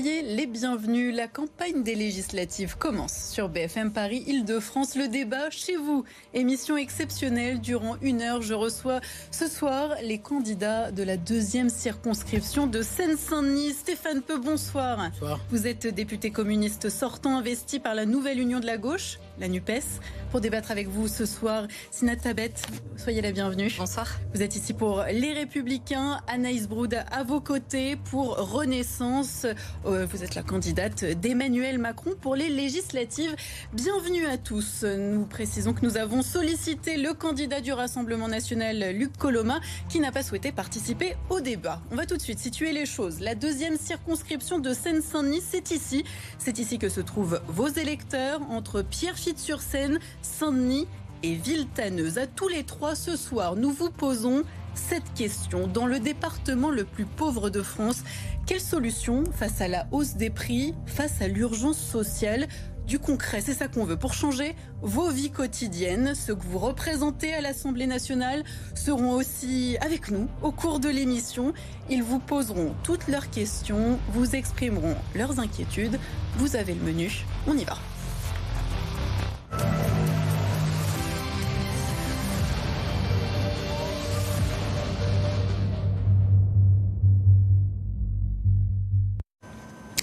Soyez les bienvenus. La campagne des législatives commence sur BFM Paris Île-de-France. Le débat chez vous. Émission exceptionnelle. Durant une heure, je reçois ce soir les candidats de la deuxième circonscription de Seine-Saint-Denis. Stéphane Peu, bonsoir. bonsoir. Vous êtes député communiste sortant investi par la nouvelle Union de la gauche la NUPES. Pour débattre avec vous ce soir, Sinat Tabet, soyez la bienvenue. Bonsoir. Vous êtes ici pour Les Républicains. Anaïs Broud à vos côtés pour Renaissance. Euh, vous êtes la candidate d'Emmanuel Macron pour les législatives. Bienvenue à tous. Nous précisons que nous avons sollicité le candidat du Rassemblement national, Luc Coloma, qui n'a pas souhaité participer au débat. On va tout de suite situer les choses. La deuxième circonscription de Seine-Saint-Denis, c'est ici. C'est ici que se trouvent vos électeurs entre Pierre sur seine Saint-Denis et Villetaneuse. À tous les trois ce soir, nous vous posons cette question. Dans le département le plus pauvre de France, quelle solution face à la hausse des prix, face à l'urgence sociale du concret, c'est ça qu'on veut. Pour changer vos vies quotidiennes, ceux que vous représentez à l'Assemblée nationale seront aussi avec nous au cours de l'émission. Ils vous poseront toutes leurs questions, vous exprimeront leurs inquiétudes. Vous avez le menu, on y va.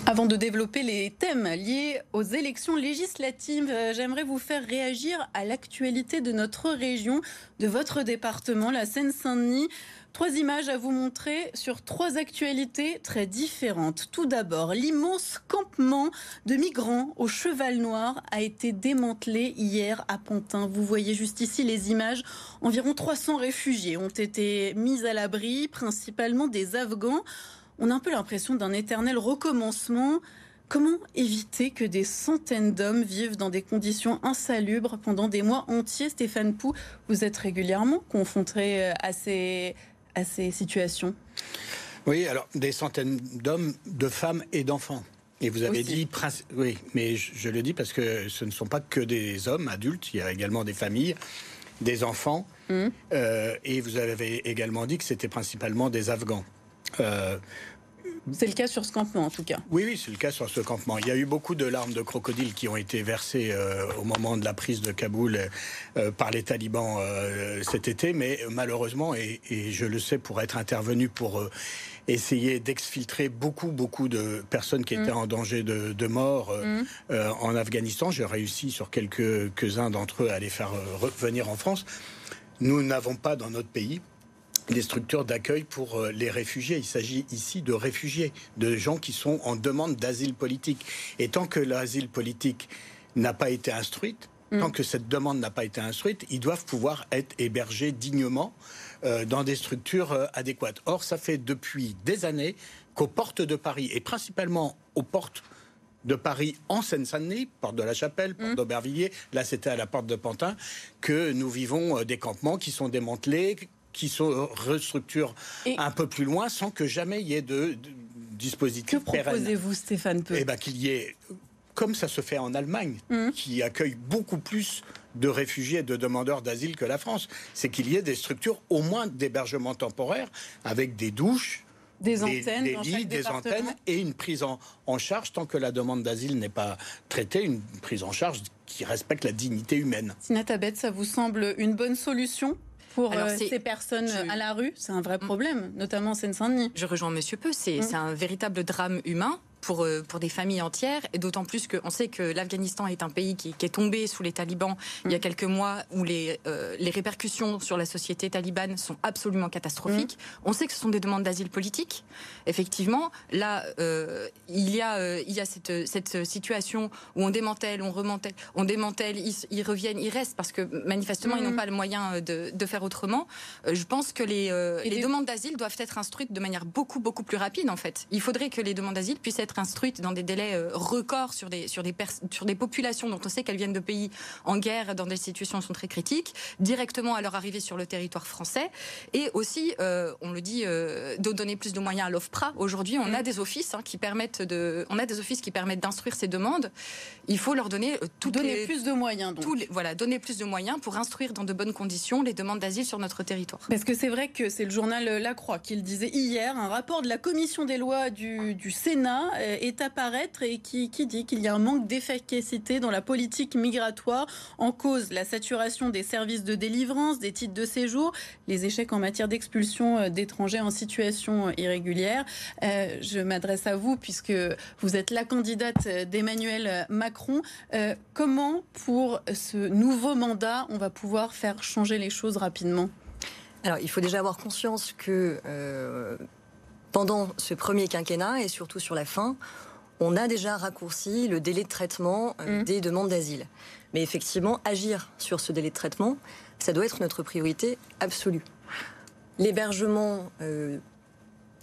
Avant de développer les thèmes liés aux élections législatives, euh, j'aimerais vous faire réagir à l'actualité de notre région, de votre département, la Seine-Saint-Denis. Trois images à vous montrer sur trois actualités très différentes. Tout d'abord, l'immense campement de migrants au cheval noir a été démantelé hier à Pantin. Vous voyez juste ici les images. Environ 300 réfugiés ont été mis à l'abri, principalement des Afghans on a un peu l'impression d'un éternel recommencement. Comment éviter que des centaines d'hommes vivent dans des conditions insalubres pendant des mois entiers? Stéphane Pou, vous êtes régulièrement confronté euh, à ces, à ces situations Oui, alors des centaines d'hommes, de femmes et d'enfants. Et vous avez dit, oui, mais je, le dis parce que ce ne sont pas que des hommes adultes, il y a également des familles, des enfants, mmh. euh, et vous avez également dit que c'était principalement des Afghans. Euh, c'est le cas sur ce campement, en tout cas. Oui, oui, c'est le cas sur ce campement. Il y a eu beaucoup de larmes de crocodile qui ont été versées euh, au moment de la prise de Kaboul euh, par les talibans cet été, mais malheureusement, et, je le sais pour être intervenu pour essayer d'exfiltrer beaucoup, beaucoup de personnes qui étaient mm. en danger de, mort mm. en Afghanistan, j'ai réussi sur quelques-uns d'entre eux à les faire revenir en France. Nous n'avons pas dans notre pays les structures d'accueil pour euh, les réfugiés. Il s'agit ici de réfugiés, de gens qui sont en demande d'asile politique. Et tant que l'asile politique n'a pas été instruite, mm. tant que cette demande n'a pas été instruite, ils doivent pouvoir être hébergés dignement euh, dans des structures euh, adéquates. Or, ça fait depuis des années qu'aux portes de Paris, et principalement aux portes de Paris en Seine-Saint-Denis, porte de la Chapelle, porte mm. d'Aubervilliers, là c'était à la porte de Pantin, que nous vivons des campements qui sont démantelés, qui se restructurent un peu plus loin sans que jamais il y ait de, dispositif Que proposez-vous, Stéphane Eh bien, qu'il y ait, comme ça se fait en Allemagne, hum. qui accueille beaucoup plus de réfugiés et de demandeurs d'asile que la France, c'est qu'il y ait des structures au moins d'hébergement temporaire avec des douches, des antennes, des, lits, des antennes et une prise en, en, charge tant que la demande d'asile n'est pas traitée, une prise en charge qui respecte la dignité humaine. Sinatabet, ça vous semble une bonne solution? Pour euh, ces personnes à la rue, c'est un vrai mm. problème, notamment en Seine-Saint-Denis. Je rejoins Monsieur Peu, c'est mm. un véritable drame humain pour, euh, pour des familles entières, et d'autant plus qu'on sait que l'Afghanistan est un pays qui, est tombé sous les talibans il y a mm. quelques mois, où les, euh, les répercussions sur la société talibane sont absolument catastrophiques. Mm. On sait que ce sont des demandes d'asile politique. Effectivement, là, euh, il y a, il y a cette, cette situation où on démantèle, on remantèle, on démantèle, ils, reviennent, ils restent, parce que manifestement, ils n'ont mm. pas le moyen de, de faire autrement. je pense que les, les demandes d'asile doivent être instruites de manière beaucoup, beaucoup plus rapide, en fait. Il faudrait que les demandes d'asile puissent être instruites dans des délais euh, records sur des, sur, des sur des populations dont on sait qu'elles viennent de pays en guerre, dans des situations qui sont très critiques, directement à leur arrivée sur le territoire français. Et aussi, euh, on le dit, euh, de donner plus de moyens à l'OFPRA. Aujourd'hui, on a mm. des offices hein, qui permettent de, on a des offices qui permettent d'instruire ces demandes. Il faut leur donner tout donner plus de moyens. Donc. voilà, donner plus de moyens pour instruire dans de bonnes conditions les demandes d'asile sur notre territoire. Parce que c'est vrai que c'est le journal La Croix qui le disait hier, un rapport de la commission des lois du, du Sénat est à paraître et qui, qui dit qu'il y a un manque d'efficacité dans la politique migratoire en cause la saturation des services de délivrance, des titres de séjour, les échecs en matière d'expulsion d'étrangers en situation irrégulière. je m'adresse à vous puisque vous êtes la candidate d'Emmanuel Macron. comment, pour ce nouveau mandat, on va pouvoir faire changer les choses rapidement? Alors, il faut déjà avoir conscience que euh, pendant ce premier quinquennat et surtout sur la fin, on a déjà raccourci le délai de traitement euh, mmh. des demandes d'asile. Mais effectivement, agir sur ce délai de traitement, ça doit être notre priorité absolue. L'hébergement euh,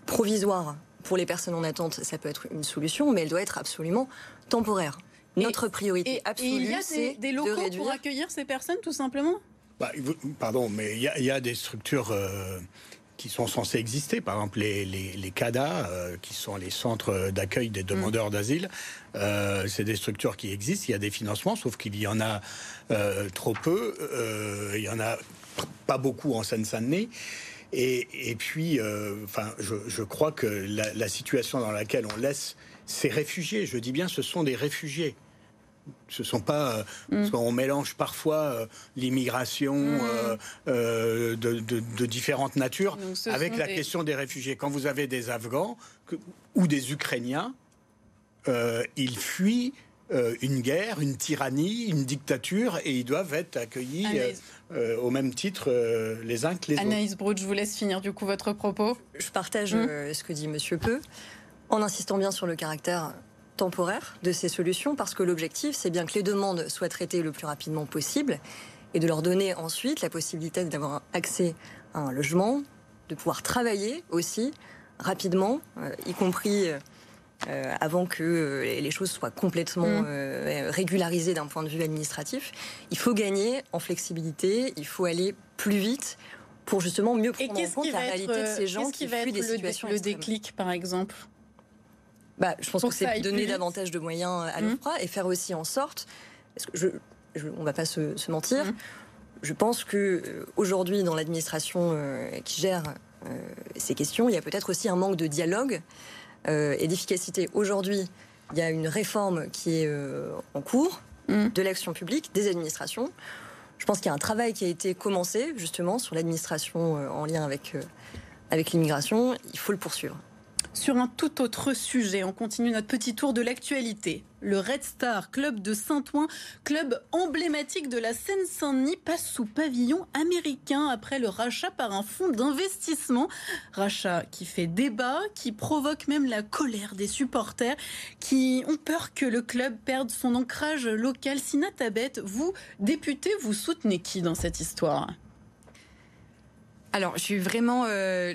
provisoire pour les personnes en attente, ça peut être une solution, mais elle doit être absolument temporaire. Notre priorité absolue, c'est des, locaux pour accueillir ces personnes, tout simplement? Bah, pardon, mais il y, a des structures euh, qui sont censées exister. Par exemple, les, les, CADA, euh, qui sont les centres d'accueil des demandeurs mm. d'asile. Euh, c'est des structures qui existent. Il y a des financements, sauf qu'il y en a trop peu. il y en a pas beaucoup en Seine-Saint-Denis. Et, puis, enfin, je, crois que la, la situation dans laquelle on laisse ces réfugiés, je dis bien, ce sont des réfugiés ce sont pas euh, mm. on mélange parfois euh, l'immigration mm. euh, de, différentes natures avec la question des réfugiés. Quand vous avez des Afghans ou des Ukrainiens, ils fuient une guerre, une tyrannie, une dictature et ils doivent être accueillis au même titre les uns que les autres. Anaïs Brout, je vous laisse finir du coup votre propos. Je partage mm. ce que dit Monsieur Peu en insistant bien sur le caractère temporaire de ces solutions parce que l'objectif, c'est bien que les demandes soient traitées le plus rapidement possible et de leur donner ensuite la possibilité d'avoir accès à un logement, de pouvoir travailler aussi rapidement, euh, y compris euh, avant que euh, les choses soient complètement mmh. régularisées d'un point de vue administratif. Il faut gagner en flexibilité, il faut aller plus vite pour justement mieux prendre en compte la réalité de ces gens qui, fuient des situations le déclic, par exemple? Bah, je pense que c'est donner davantage de moyens à mmh. l'OFPRA et faire aussi en sorte, parce que je, on ne va pas se, mentir, mmh. je pense que euh, aujourd'hui dans l'administration euh, qui gère euh, ces questions, il y a peut-être aussi un manque de dialogue et d'efficacité. Aujourd'hui, il y a une réforme qui est en cours mmh. de l'action publique, des administrations. Je pense qu'il y a un travail qui a été commencé justement sur l'administration en lien avec, avec l'immigration. Il faut le poursuivre. Sur un tout autre sujet, on continue notre petit tour de l'actualité. Le Red Star, club de Saint-Ouen, club emblématique de la Seine-Saint-Denis, passe sous pavillon américain après le rachat par un fonds d'investissement. Rachat qui fait débat, qui provoque même la colère des supporters qui ont peur que le club perde son ancrage local. Sina Tabet, vous, député, vous soutenez qui dans cette histoire? Alors, je suis vraiment euh,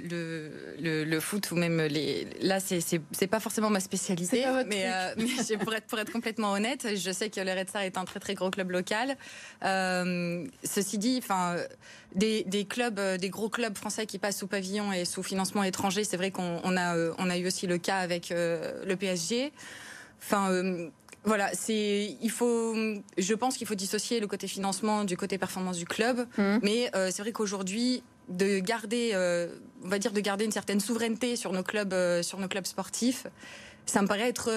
le, le, foot ou même les. Là, c'est pas forcément ma spécialité, mais, euh, mais pour, être, pour être complètement honnête, je sais que le Red Star est un très très gros club local. Euh, ceci dit, enfin, des, des, clubs, des gros clubs français qui passent sous pavillon et sous financement étranger, c'est vrai qu'on a, on a eu aussi le cas avec le PSG. Enfin. Voilà, c'est il faut. Je pense qu'il faut dissocier le côté financement du côté performance du club, mmh. mais c'est vrai qu'aujourd'hui, de garder, euh, on va dire, de garder une certaine souveraineté sur nos clubs, euh, sur nos clubs sportifs. Ça me paraît être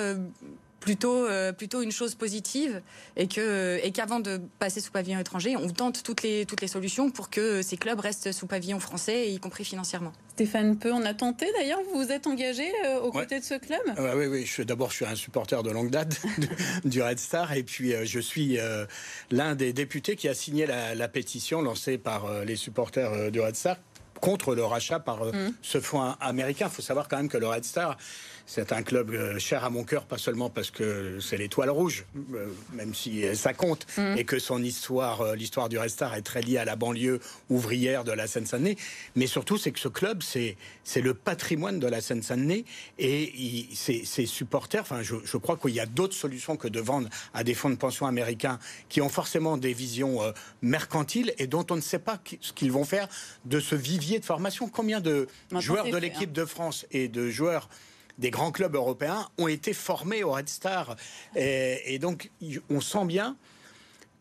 euh, plutôt plutôt une chose positive et que et qu'avant de passer sous pavillon étranger, on tente toutes les toutes les solutions pour que ces clubs restent sous pavillon français, y compris financièrement. Stéphane Peu, on a tenté d'ailleurs. Vous vous êtes engagé aux côtés de ce club? Oui, oui. Je, d'abord, je suis un supporter de longue date du Red Star et puis je suis l'un des députés qui a signé la, la pétition lancée par les supporters du Red Star contre le rachat par mmh. ce fonds américain. Il faut savoir quand même que le Red Star c'est un club euh, cher à mon cœur, pas seulement parce que c'est l'étoile rouge, euh, même si ça compte, mm. et que son histoire, euh, l'histoire du Restar est très liée à la banlieue ouvrière de la Seine-Saint-Denis, mais surtout c'est que ce club, c'est le patrimoine de la Seine-Saint-Denis et ses, supporters. Enfin, je, je crois qu'il y a d'autres solutions que de vendre à des fonds de pension américains qui ont forcément des visions mercantiles et dont on ne sait pas ce qu'ils vont faire de ce vivier de formation. Combien de joueurs de l'équipe hein. de France et de joueurs des grands clubs européens ont été formés au Red Star. Et, donc, on sent bien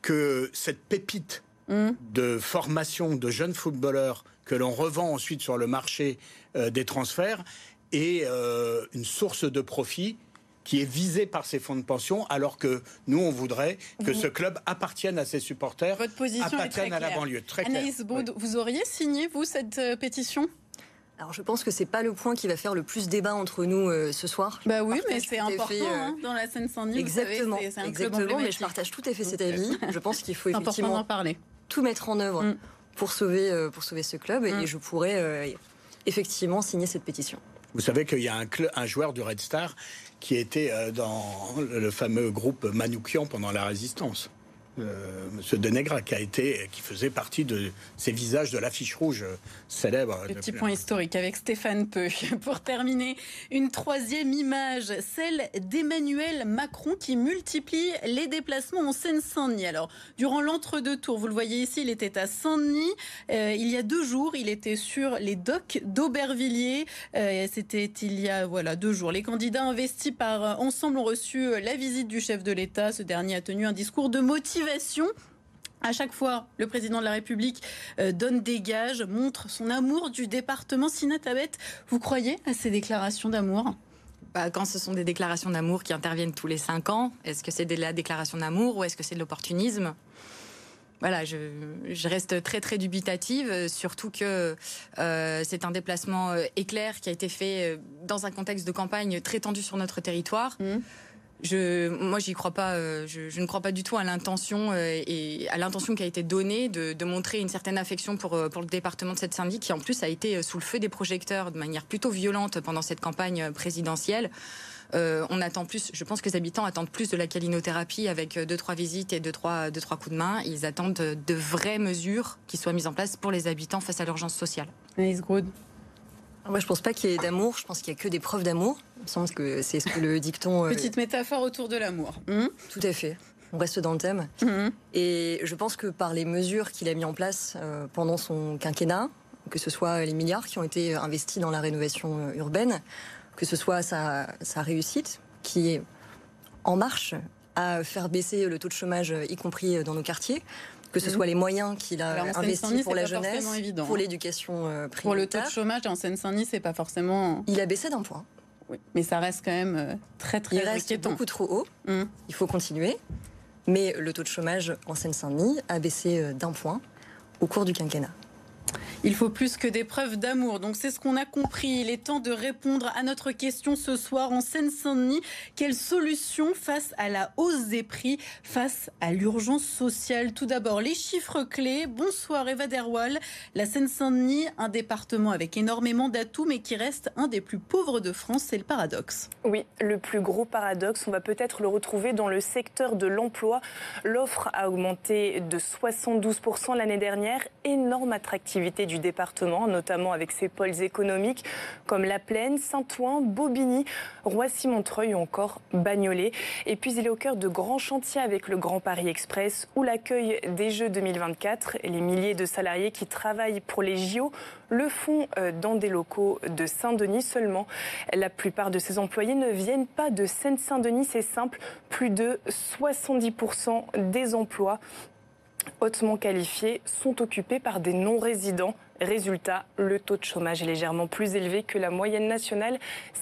que cette pépite mm. de formation de jeunes footballeurs que l'on revend ensuite sur le marché euh, des transferts est euh, une source de profit qui est visé par ces fonds de pension, alors que nous, on voudrait que ce club appartienne à ses supporters, Votre position appartienne est très à la banlieue. Très Anaïs. Baud, vous auriez signé, vous, cette euh, pétition? Alors je pense que c'est pas le point qui va faire le plus débat entre nous euh, ce soir. Je Bah oui, mais c'est important fait, euh, hein, dans la Seine-Saint-Denis. Exactement, savez, c'est- c'est un club exactement, mais je partage tout à fait cet avis. Je pense qu'il faut effectivement d'en parler. tout mettre en œuvre Mm. pour sauver, euh, pour sauver ce club Mm. et je pourrais euh, effectivement signer cette pétition. Vous savez qu'il y a un, un joueur du Red Star qui était euh, dans le fameux groupe Manoukian pendant la résistance. Euh, Monsieur Denegra, qui a été, qui faisait partie de ces visages de l'affiche rouge euh, célèbre. Petit point historique avec Stéphane Peu. Pour terminer, une troisième image, celle d'Emmanuel Macron qui multiplie les déplacements en Seine-Saint-Denis. Alors, durant l'entre-deux tours, vous le voyez ici, il était à Saint-Denis. Euh, il y a deux jours, il était sur les docks d'Aubervilliers. Euh, C'était il y a voilà deux jours. Les candidats investis par Ensemble ont reçu la visite du chef de l'État. Ce dernier a tenu un discours de motivation. À chaque fois, le président de la République euh, donne des gages, montre son amour du département. Sina Tabet, vous croyez à ces déclarations d'amour? Bah, quand ce sont des déclarations d'amour qui interviennent tous les cinq ans, est-ce que c'est de la déclaration d'amour ou est-ce que c'est de l'opportunisme? Voilà, je, je reste très très dubitative, surtout que euh, c'est un déplacement euh, éclair qui a été fait dans un contexte de campagne très tendu sur notre territoire. Mhm. Moi, euh, je, je ne crois pas du tout à l'intention euh, qui a été donnée de, montrer une certaine affection pour euh, le département de cette syndic, qui en plus a été sous le feu des projecteurs de manière plutôt violente pendant cette campagne présidentielle. On attend plus. Je pense que les habitants attendent plus de la calinothérapie avec deux trois visites et deux trois deux trois coups de main. Ils attendent de, vraies mesures qui soient mises en place pour les habitants face à l'urgence sociale. Anaïs Groud. Moi, je pense pas qu'il y ait d'amour. Je pense qu'il y a que des preuves d'amour. Il me semble que c'est ce que le dicton. euh, Petite métaphore autour de l'amour. Hum, Tout à fait. On reste dans le thème. hum. Et je pense que par les mesures qu'il a mis en place euh, pendant son quinquennat, que ce soit les milliards qui ont été investis dans la rénovation euh, urbaine, que ce soit sa, sa réussite qui est en marche à faire baisser le taux de chômage, y compris dans nos quartiers, que ce Mhm. soit les moyens qu'il a investis pour la jeunesse, évident, pour hein. l'éducation euh, Pour le taux de prioritaire. chômage en Seine-Saint-Denis, c'est pas forcément. Il a baissé d'un point. Oui, mais ça reste quand même euh, très très Il reste inquiétant. beaucoup trop haut. Hum. Il faut continuer. Mais le taux de chômage en Seine-Saint-Denis a baissé euh, d'un point au cours du quinquennat. Il faut plus que des preuves d'amour. Donc c'est ce qu'on a compris. Il est temps de répondre à notre question ce soir en Seine-Saint-Denis. Quelle solution face à la hausse des prix, face à l'urgence sociale? Tout d'abord, les chiffres clés. Bonsoir Eva Derwal. La Seine-Saint-Denis, un département avec énormément d'atouts, mais qui reste un des plus pauvres de France. C'est le paradoxe. Oui, le plus gros paradoxe, on va peut-être le retrouver dans le secteur de l'emploi. L'offre a augmenté de 72% l'année dernière. Énorme attractivité du département, notamment avec ses pôles économiques comme La Plaine, Saint-Ouen, Bobigny, Roissy-Montreuil ou encore Bagnolet. Et puis il est au cœur de grands chantiers avec le Grand Paris Express ou l'accueil des Jeux 2024. Et les milliers de salariés qui travaillent pour les JO le font euh, dans des locaux de Saint-Denis seulement. La plupart de ces employés ne viennent pas de Seine-Saint-Denis, c'est simple. Plus de 70% des emplois hautement qualifiés sont occupés par des non-résidents. Résultat, le taux de chômage est légèrement plus élevé que la moyenne nationale,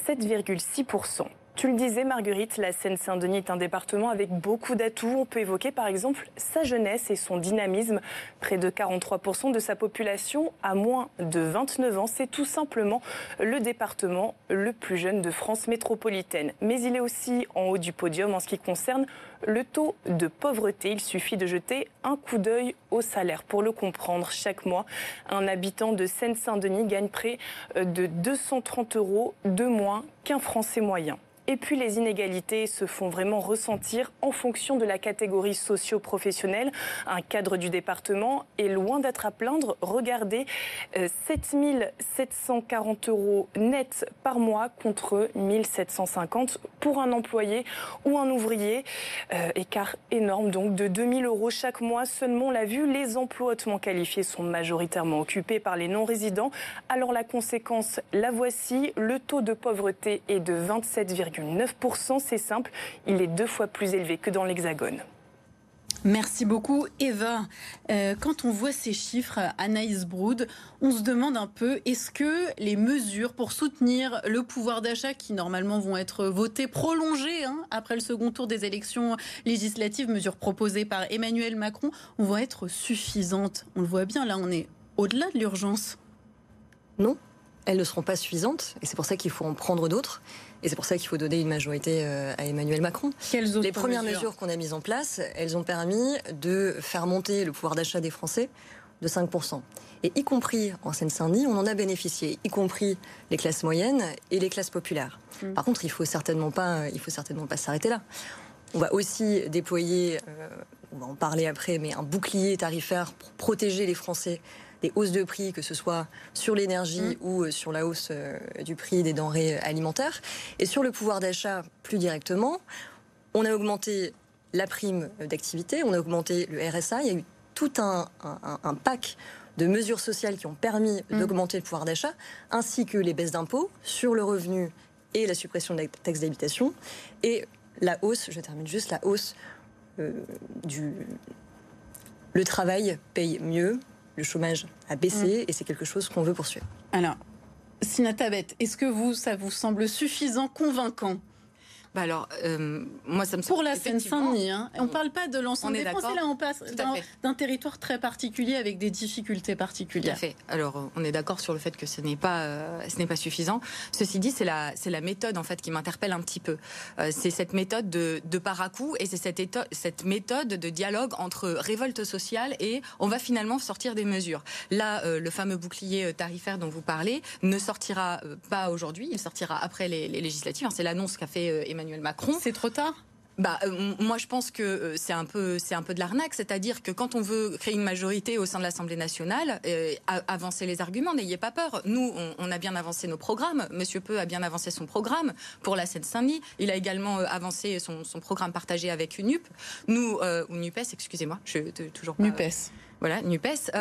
7,6%. Tu le disais, Marguerite, la Seine-Saint-Denis est un département avec beaucoup d'atouts. On peut évoquer par exemple sa jeunesse et son dynamisme. Près de 43% de sa population a moins de 29 ans. C'est tout simplement le département le plus jeune de France métropolitaine. Mais il est aussi en haut du podium en ce qui concerne le taux de pauvreté. Il suffit de jeter un coup d'œil au salaire pour le comprendre. Chaque mois, un habitant de Seine-Saint-Denis gagne près de 230 euros de moins qu'un Français moyen. Et puis les inégalités se font vraiment ressentir en fonction de la catégorie socio-professionnelle. Un cadre du département est loin d'être à plaindre. Regardez, euh, 7 740 euros net par mois contre 1750 pour un employé ou un ouvrier. Euh, écart énorme donc de 2000 euros chaque mois. Seulement, on l'a vu, les emplois hautement qualifiés sont majoritairement occupés par les non-résidents. Alors la conséquence, la voici, le taux de pauvreté est de 27,9%. C'est simple, il est deux fois plus élevé que dans l'Hexagone. Merci beaucoup Eva. Euh, quand on voit ces chiffres, Anaïs Brood, on se demande un peu, est-ce que les mesures pour soutenir le pouvoir d'achat qui normalement vont être votées, prolongées hein, après le second tour des élections législatives, mesures proposées par Emmanuel Macron, vont être suffisantes? On le voit bien, là on est au-delà de l'urgence. Non, elles ne seront pas suffisantes et c'est pour ça qu'il faut en prendre d'autres. Et c'est pour ça qu'il faut donner une majorité euh, à Emmanuel Macron. Les premières mesures, qu'on a mises en place, elles ont permis de faire monter le pouvoir d'achat des Français de 5%. Et y compris en Seine-Saint-Denis, on en a bénéficié, y compris les classes moyennes et les classes populaires. Mm. Par contre, il faut certainement pas, il faut certainement pas s'arrêter là. On va aussi déployer, euh, on va en parler après, mais un bouclier tarifaire pour protéger les Français des hausses de prix, que ce soit sur l'énergie mm. ou euh, sur la hausse euh, du prix des denrées alimentaires. Et sur le pouvoir d'achat, plus directement, on a augmenté la prime d'activité, on a augmenté le RSA, il y a eu tout un, pack de mesures sociales qui ont permis mm. d'augmenter le pouvoir d'achat, ainsi que les baisses d'impôts sur le revenu et la suppression de la taxe d'habitation, et la hausse, je termine juste, la hausse euh, du... Le travail paye mieux, le chômage a baissé mm. et c'est quelque chose qu'on veut poursuivre. Alors, Sinatabet, est-ce que vous, ça vous semble suffisant, convaincant? Bah alors, euh, moi, ça me Pour la Seine-Saint-Denis, hein. on ne parle pas de l'ensemble des Français, là, on passe d'un territoire très particulier avec des difficultés particulières. Tout à fait. Alors, on est d'accord sur le fait que ce n'est pas, euh, ce n'est pas suffisant. Ceci dit, c'est la, c'est la méthode, en fait, qui m'interpelle un petit peu. Euh, c'est cette méthode de, de coup et c'est cette, cette méthode de dialogue entre révolte sociale et on va finalement sortir des mesures. Là, le fameux bouclier tarifaire dont vous parlez ne sortira pas aujourd'hui, il sortira après les, les législatives. C'est l'annonce qu'a fait Emmanuel Emmanuel Macron. C'est trop tard bah, euh, moi, je pense que euh, c'est un peu, c'est un peu de l'arnaque, c'est-à-dire que quand on veut créer une majorité au sein de l'Assemblée nationale, euh, avancer les arguments, n'ayez pas peur. Nous, on, a bien avancé nos programmes. Monsieur Peu a bien avancé son programme pour la Seine-Saint-Denis. Il a également avancé son, programme partagé avec UNUP. Nous, ou Nupes, excusez-moi, je toujours pas. Nupes. Voilà, Nupes.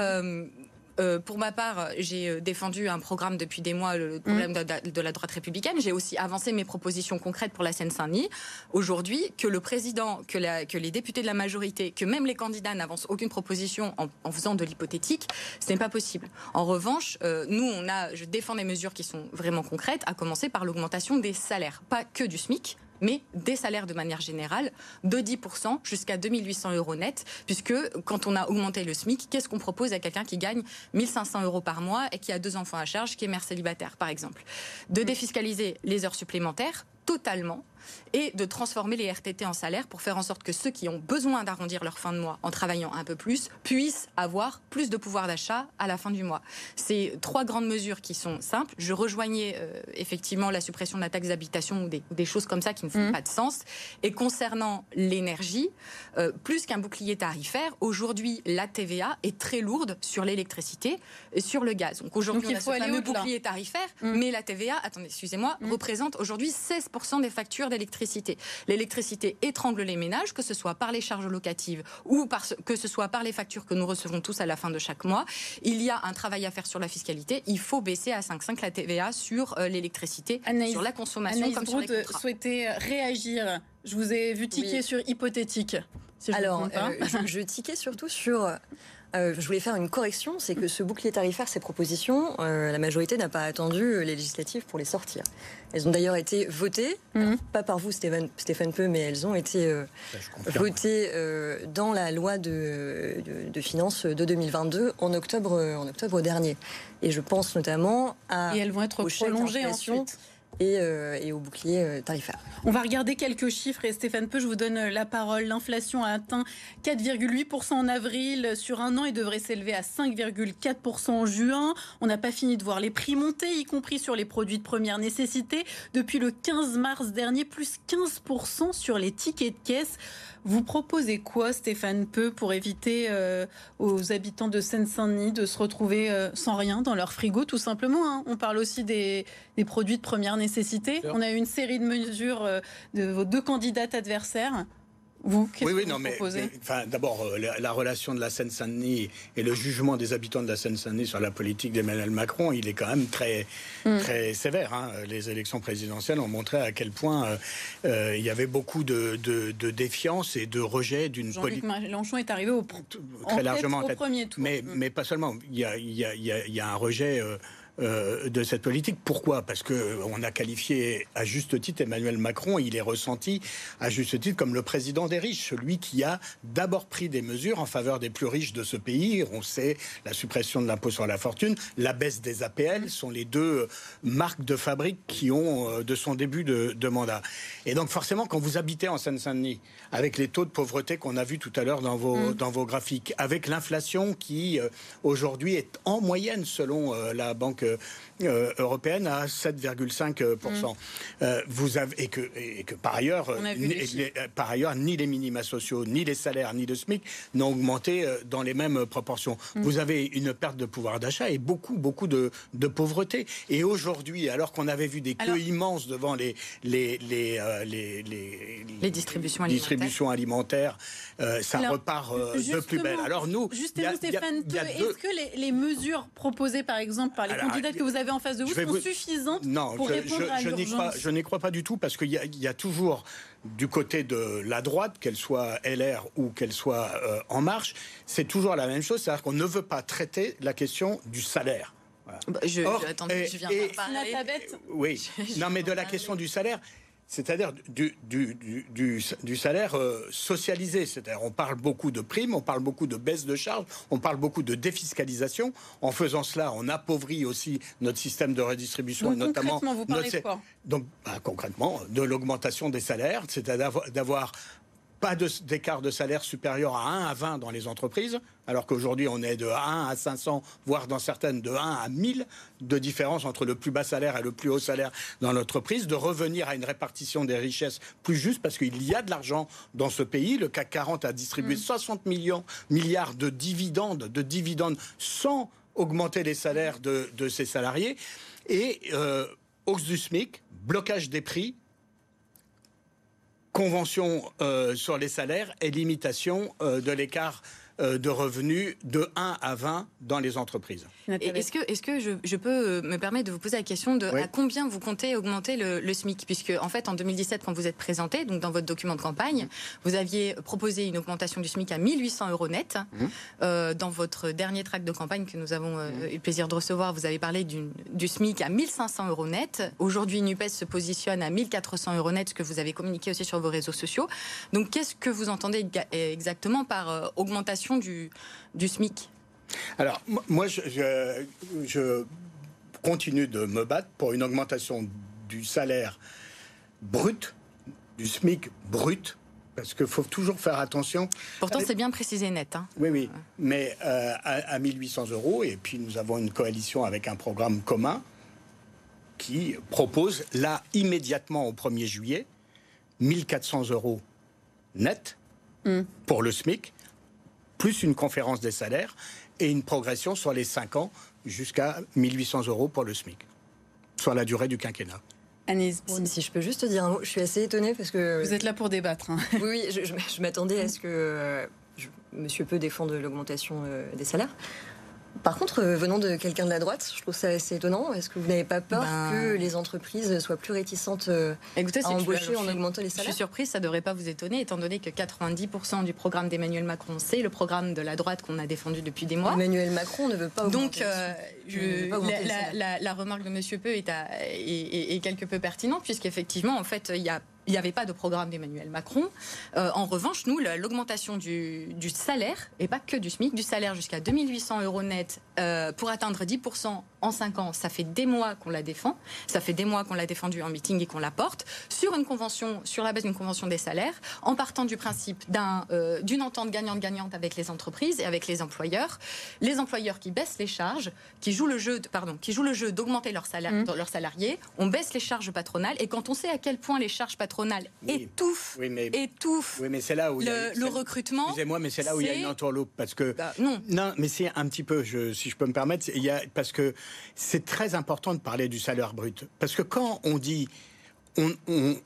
Euh, pour ma part, j'ai euh, défendu un programme depuis des mois, le problème mm. de, la droite républicaine. J'ai aussi avancé mes propositions concrètes pour la Seine-Saint-Denis. Aujourd'hui, que le président, que, les députés de la majorité, que même les candidats n'avancent aucune proposition en, faisant de l'hypothétique, ce n'est pas possible. En revanche, euh, nous, on a, je défends des mesures qui sont vraiment concrètes, à commencer par l'augmentation des salaires, pas que du SMIC, mais des salaires de manière générale de 10% jusqu'à 2800 euros net, puisque quand on a augmenté le SMIC, qu'est-ce qu'on propose à quelqu'un qui gagne 1500 euros par mois et qui a deux enfants à charge, qui est mère célibataire, par exemple? De défiscaliser les heures supplémentaires totalement et de transformer les RTT en salaire pour faire en sorte que ceux qui ont besoin d'arrondir leur fin de mois en travaillant un peu plus puissent avoir plus de pouvoir d'achat à la fin du mois. C'est trois grandes mesures qui sont simples. Je rejoignais euh, effectivement la suppression de la taxe d'habitation ou des, choses comme ça qui ne font mmh. pas de sens. Et concernant l'énergie, euh, plus qu'un bouclier tarifaire, aujourd'hui la TVA est très lourde sur l'électricité et sur le gaz. Donc aujourd'hui on a ce fameux bouclier tarifaire, mmh. mais la TVA, attendez, excusez-moi, mmh. représente aujourd'hui 16% des factures d'électricité l'électricité. L'électricité étrangle les ménages, que ce soit par les charges locatives ou par, que ce soit par les factures que nous recevons tous à la fin de chaque mois. Il y a un travail à faire sur la fiscalité. Il faut baisser à 5,5 la TVA sur euh, l'électricité, sur la consommation comme sur les contrats. souhaitait réagir. Je vous ai vu tiquer sur hypothétique. Alors, euh, je, je tiquais surtout sur euh, je voulais faire une correction, c'est que ce bouclier tarifaire, ces propositions, euh, la majorité n'a pas attendu les législatives pour les sortir. Elles ont d'ailleurs été votées, mhm. pas par vous Stéphane, Stéphane Peu, mais elles ont été euh, votées dans la loi de, finances de 2022 en octobre, en octobre dernier. Et je pense notamment à... Et elles vont être prolongées ensuite euh, et, au bouclier euh, tarifaire. On va regarder quelques chiffres et Stéphane Peu, je vous donne euh, la parole. L'inflation a atteint 4,8% en avril sur un an et devrait s'élever à 5,4% en juin. On n'a pas fini de voir les prix monter, y compris sur les produits de première nécessité. Depuis le 15 mars dernier, plus 15% sur les tickets de caisse. Vous proposez quoi, Stéphane Peu, pour éviter euh, aux habitants de Seine-Saint-Denis de se retrouver euh, sans rien dans leur frigo, tout simplement hein? On parle aussi des, produits de première nécessité. On a eu une série de mesures euh, de vos deux candidates adversaires. Vous, oui, oui, non, mais, enfin, d'abord, euh, la, relation de la Seine-Saint-Denis et le jugement des habitants de la Seine-Saint-Denis sur la politique d'Emmanuel Macron, il est quand même très, hmm. très sévère. Hein. Les élections présidentielles ont montré à quel point euh, euh, il y avait beaucoup de, de, défiance et de rejet d'une politique. Mélenchon est arrivé au, très largement au premier tour. Mais, hmm. mais pas seulement. Il y a, il y a, il y a un rejet. Euh, de cette politique. Pourquoi? Parce que on a qualifié à juste titre Emmanuel Macron, il est ressenti à juste titre comme le président des riches, celui qui a d'abord pris des mesures en faveur des plus riches de ce pays. On sait la suppression de l'impôt sur la fortune, la baisse des APL sont les deux marques de fabrique qui ont euh, de son début de, mandat. Et donc forcément, quand vous habitez en Seine-Saint-Denis, avec les taux de pauvreté qu'on a vus tout à l'heure dans vos, mm. dans vos graphiques, avec l'inflation qui euh, aujourd'hui est en moyenne selon la Banque européenne à 7,5%. Mm. Euh, vous avez, et, que, et que par ailleurs, ni, euh, par ailleurs, ni les minima sociaux, ni les salaires, ni le SMIC n'ont augmenté dans les mêmes proportions. Mm. Vous avez une perte de pouvoir d'achat et beaucoup, beaucoup de, de pauvreté. Et aujourd'hui, alors qu'on avait vu des queues immenses devant les, les, les, les, les, distributions alimentaires, distributions alimentaires ça repart de plus belle. Alors nous, justement, Stéphane, est-ce que les, mesures proposées, par exemple, par les candidats que vous avez en face de vous sont suffisantes pour répondre à l'urgence. Je n'y crois pas du tout parce qu'il y, a toujours du côté de la droite, qu'elle soit LR ou qu'elle soit euh, En Marche, c'est toujours la même chose, c'est-à-dire qu'on ne veut pas traiter la question du salaire. Bah, je, attendez, je viens et, parler. Oui, non mais de la question du salaire, c'est-à-dire du, du, salaire euh, socialisé. C'est-à-dire on parle beaucoup de primes, on parle beaucoup de baisse de charges, on parle beaucoup de défiscalisation. En faisant cela, on appauvrit aussi notre système de redistribution, et notamment concrètement, vous parlez quoi? Donc bah, concrètement, de l'augmentation des salaires, c'est-à-dire d'avoir pas d'écart de, salaire supérieur à 1 à 20 dans les entreprises, alors qu'aujourd'hui on est de 1 à 500, voire dans certaines de 1 à 1000 de différence entre le plus bas salaire et le plus haut salaire dans l'entreprise, de revenir à une répartition des richesses plus juste, parce qu'il y a de l'argent dans ce pays. Le CAC 40 a distribué 60 mm. millions, milliards de dividendes, de dividendes sans augmenter les salaires de, ses salariés. Et euh, hausse du SMIC, blocage des prix, convention euh, sur les salaires et limitation euh, de l'écart de revenus de 1 à 20 dans les entreprises. Est-ce que, est que je, peux euh, me permettre de vous poser la question de à combien vous comptez augmenter le, SMIC? Puisque, en fait, en 2017, quand vous êtes présenté, donc dans votre document de campagne, vous aviez proposé une augmentation du SMIC à 1800 euros net. Mmh. Euh, dans votre dernier tract de campagne que nous avons mmh. eu le plaisir de recevoir, vous avez parlé du SMIC à 1500 euros net. Aujourd'hui, NUPES se positionne à 1400 euros net, ce que vous avez communiqué aussi sur vos réseaux sociaux. Donc, qu'est-ce que vous entendez exactement par augmentation du, du SMIC Alors, moi, je, continue de me battre pour une augmentation du salaire brut, du SMIC brut, parce qu'il faut toujours faire attention. Pourtant, c'est bien précisé net. Hein. Oui, oui, mais euh, à, à, 1800 euros, et puis nous avons une coalition avec un programme commun qui propose, là, immédiatement au 1er juillet, 1400 euros net hmm. pour le SMIC, plus une conférence des salaires et une progression sur les 5 ans jusqu'à 1800 euros pour le SMIC, soit la durée du quinquennat. Anis, si, je peux juste dire un mot, je suis assez étonnée parce que... Vous êtes là pour débattre. Hein. Oui, je, m'attendais à ce que euh, monsieur peut défendre l'augmentation euh, des salaires. Par contre, euh, venant de quelqu'un de la droite, je trouve ça assez étonnant. Est-ce que vous n'avez pas peur ben, que les entreprises soient plus réticentes euh, à embaucher en augmentant les salaires Je suis surprise, ça ne devrait pas vous étonner, étant donné que 90% du programme d'Emmanuel Macron, c'est le programme de la droite qu'on a défendu depuis des mois. Emmanuel Macron ne veut pas augmenter. Donc, euh, la, remarque de Monsieur Peu est, est, est quelque peu pertinente, puisqu'effectivement, en fait, il y a il n'y avait pas de programme d'Emmanuel Macron. Euh, en revanche, nous, l'augmentation du, salaire, et pas que du SMIC, du salaire jusqu'à 2800 euros net euh, pour atteindre 10% en 5 ans, ça fait des mois qu'on la défend. Ça fait des mois qu'on l'a défendu en meeting et qu'on la porte sur une convention, sur la base d'une convention des salaires, en partant du principe euh, d'une entente gagnante-gagnante avec les entreprises et avec les employeurs. Les employeurs qui baissent les charges, qui jouent le jeu, pardon, qui jouent le jeu d'augmenter leur salaire, mmh. leurs salariés, on baisse les charges patronales et quand on sait à quel point les charges patronales étouffe, oui, mais, étouffe oui, mais c'est là où le, le recrutement. Excusez-moi, mais c'est là où il y a une entourloupe. Parce que. Bah, non. Non, mais c'est un petit peu, je, si je peux me permettre, il y a, parce que c'est très important de parler du salaire brut. Parce que quand on dit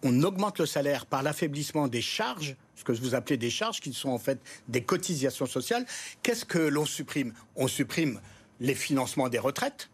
on, augmente le salaire par l'affaiblissement des charges, ce que vous appelez des charges, qui sont en fait des cotisations sociales. Qu'est-ce que l'on supprime? On supprime les financements des retraites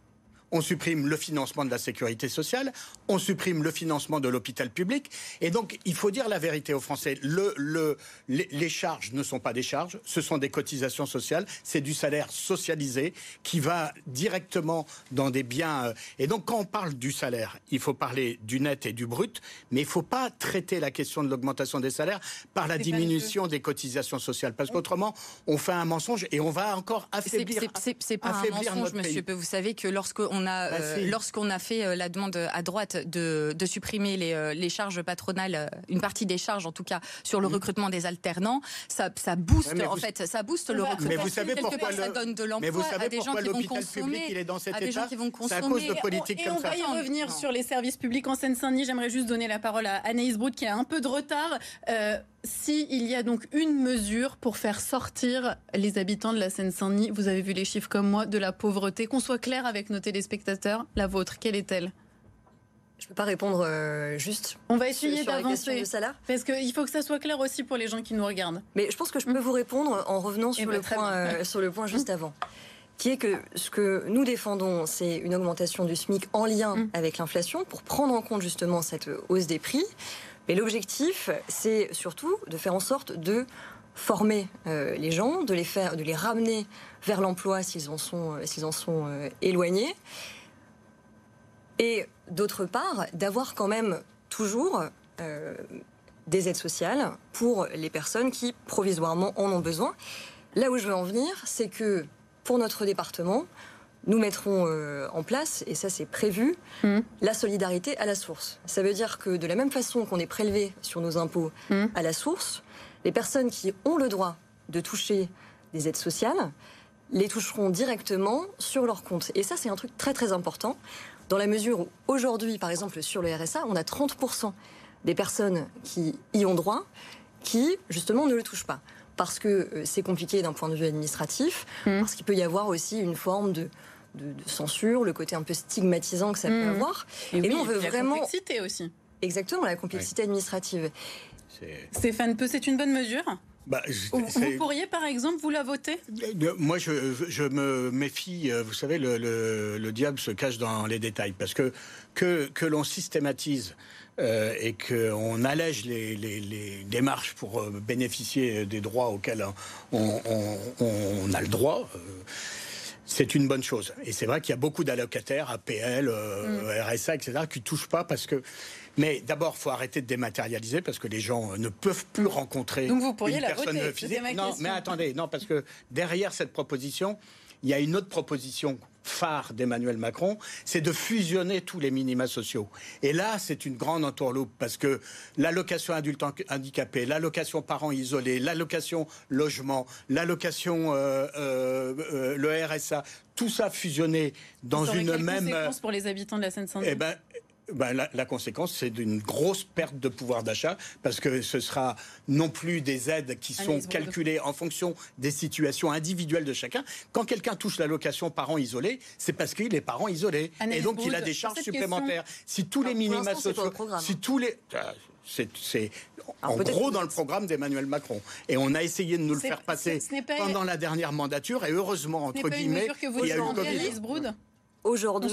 on supprime le financement de la sécurité sociale, on supprime le financement de l'hôpital public. Et donc, il faut dire la vérité aux Français. Le, les, charges ne sont pas des charges, ce sont des cotisations sociales. C'est du salaire socialisé qui va directement dans des biens. Euh, et donc, quand on parle du salaire, il faut parler du net et du brut, mais il ne faut pas traiter la question de l'augmentation des salaires par la diminution des cotisations sociales. Parce qu'autrement, on fait un mensonge et on va encore affaiblir. C'est pas un mensonge, monsieur. Vous savez que lorsqu'on a, bah, euh, lorsqu'on a fait euh, la demande à droite de, supprimer les, euh, les, charges patronales, une partie des charges en tout cas, sur le recrutement des alternants, ça, ça booste en fait, ça booste le recrutement. Mais vous savez pourquoi ça donne de l'emploi à des gens qui vont consommer, il est dans cet à des gens qui vont consommer. à cause de politiques comme on va y revenir sur les services publics en Seine-Saint-Denis. J'aimerais juste donner la parole à Anaïs Broud qui a un peu de retard. Euh, s'il y a donc une mesure pour faire sortir les habitants de la Seine-Saint-Denis, vous avez vu les chiffres comme moi, de la pauvreté, qu'on soit clair avec nos téléspectateurs, la vôtre, quelle est-elle? Je ne peux pas répondre euh, juste. On va essayer d'avancer. Parce qu'il faut que ça soit clair aussi pour les gens qui nous regardent. Mais je pense que je peux vous répondre en revenant sur, eh le, ben, point, euh, sur le point juste avant. Qui est que ce que nous défendons, c'est une augmentation du SMIC en lien mm. avec l'inflation pour prendre en compte justement cette hausse des prix. Mais l'objectif, c'est surtout de faire en sorte de former euh, les gens, de les faire, de les ramener vers l'emploi s'ils en sont, euh, euh, éloignés, et d'autre part d'avoir quand même toujours des aides sociales pour les personnes qui provisoirement en ont besoin. Là où je veux en venir, c'est que pour notre département, nous mettrons euh, en place, et ça c'est prévu, mmh. la solidarité à la source. Ça veut dire que de la même façon qu'on est prélevé sur nos impôts mmh. à la source, les personnes qui ont le droit de toucher des aides sociales les toucheront directement sur leur compte. Et ça c'est un truc très très important, dans la mesure où aujourd'hui, par exemple sur le RSA, on a 30% des personnes qui y ont droit qui justement ne le touchent pas parce que euh, c'est compliqué d'un point de vue administratif, mmh. parce qu'il peut y avoir aussi une forme de, de, censure, le côté un peu stigmatisant que ça peut mmh. avoir. Et, nous, on veut vraiment. La complexité aussi. Exactement, la complexité administrative. Stéphane Peu, c'est une bonne mesure bah, vous, pourriez, par exemple, vous la voter Moi, je, je, me méfie. Euh, vous savez, le, le, diable se cache dans les détails. Parce que que, que l'on systématise euh, et qu'on allège les, les, les, démarches pour euh, bénéficier des droits auxquels on, on, on a le droit. Euh, c'est une bonne chose. Et c'est vrai qu'il y a beaucoup d'allocataires, APL, euh, mm. RSA, etc., qui ne touchent pas parce que. Mais d'abord, il faut arrêter de dématérialiser parce que les gens ne peuvent plus rencontrer Donc vous pourriez une la personne voter, physique. Non, mais attendez, non, parce que derrière cette proposition, il y a une autre proposition phare d'Emmanuel Macron, c'est de fusionner tous les minima sociaux. Et là, c'est une grande entourloupe parce que l'allocation adulte handicapé, l'allocation parents isolés, l'allocation logement, l'allocation euh, euh, euh, le RSA, tout ça fusionné dans une même. pour les habitants de la Seine-Saint-Denis eh ben, ben, la, conséquence, c'est d'une grosse perte de pouvoir d'achat parce que ce sera non plus des aides qui sont calculées en fonction des situations individuelles de chacun. Quand quelqu'un touche l'allocation parent isolé, c'est parce qu'il est parent isolé et donc il a des charges supplémentaires. Si tous les minima sociaux, si tous les ah, c'est en gros dans le programme d'Emmanuel Macron. Et on a essayé de nous le faire passer pendant la dernière mandature. Et heureusement, entre guillemets, il y a eu Covid aujourd'hui,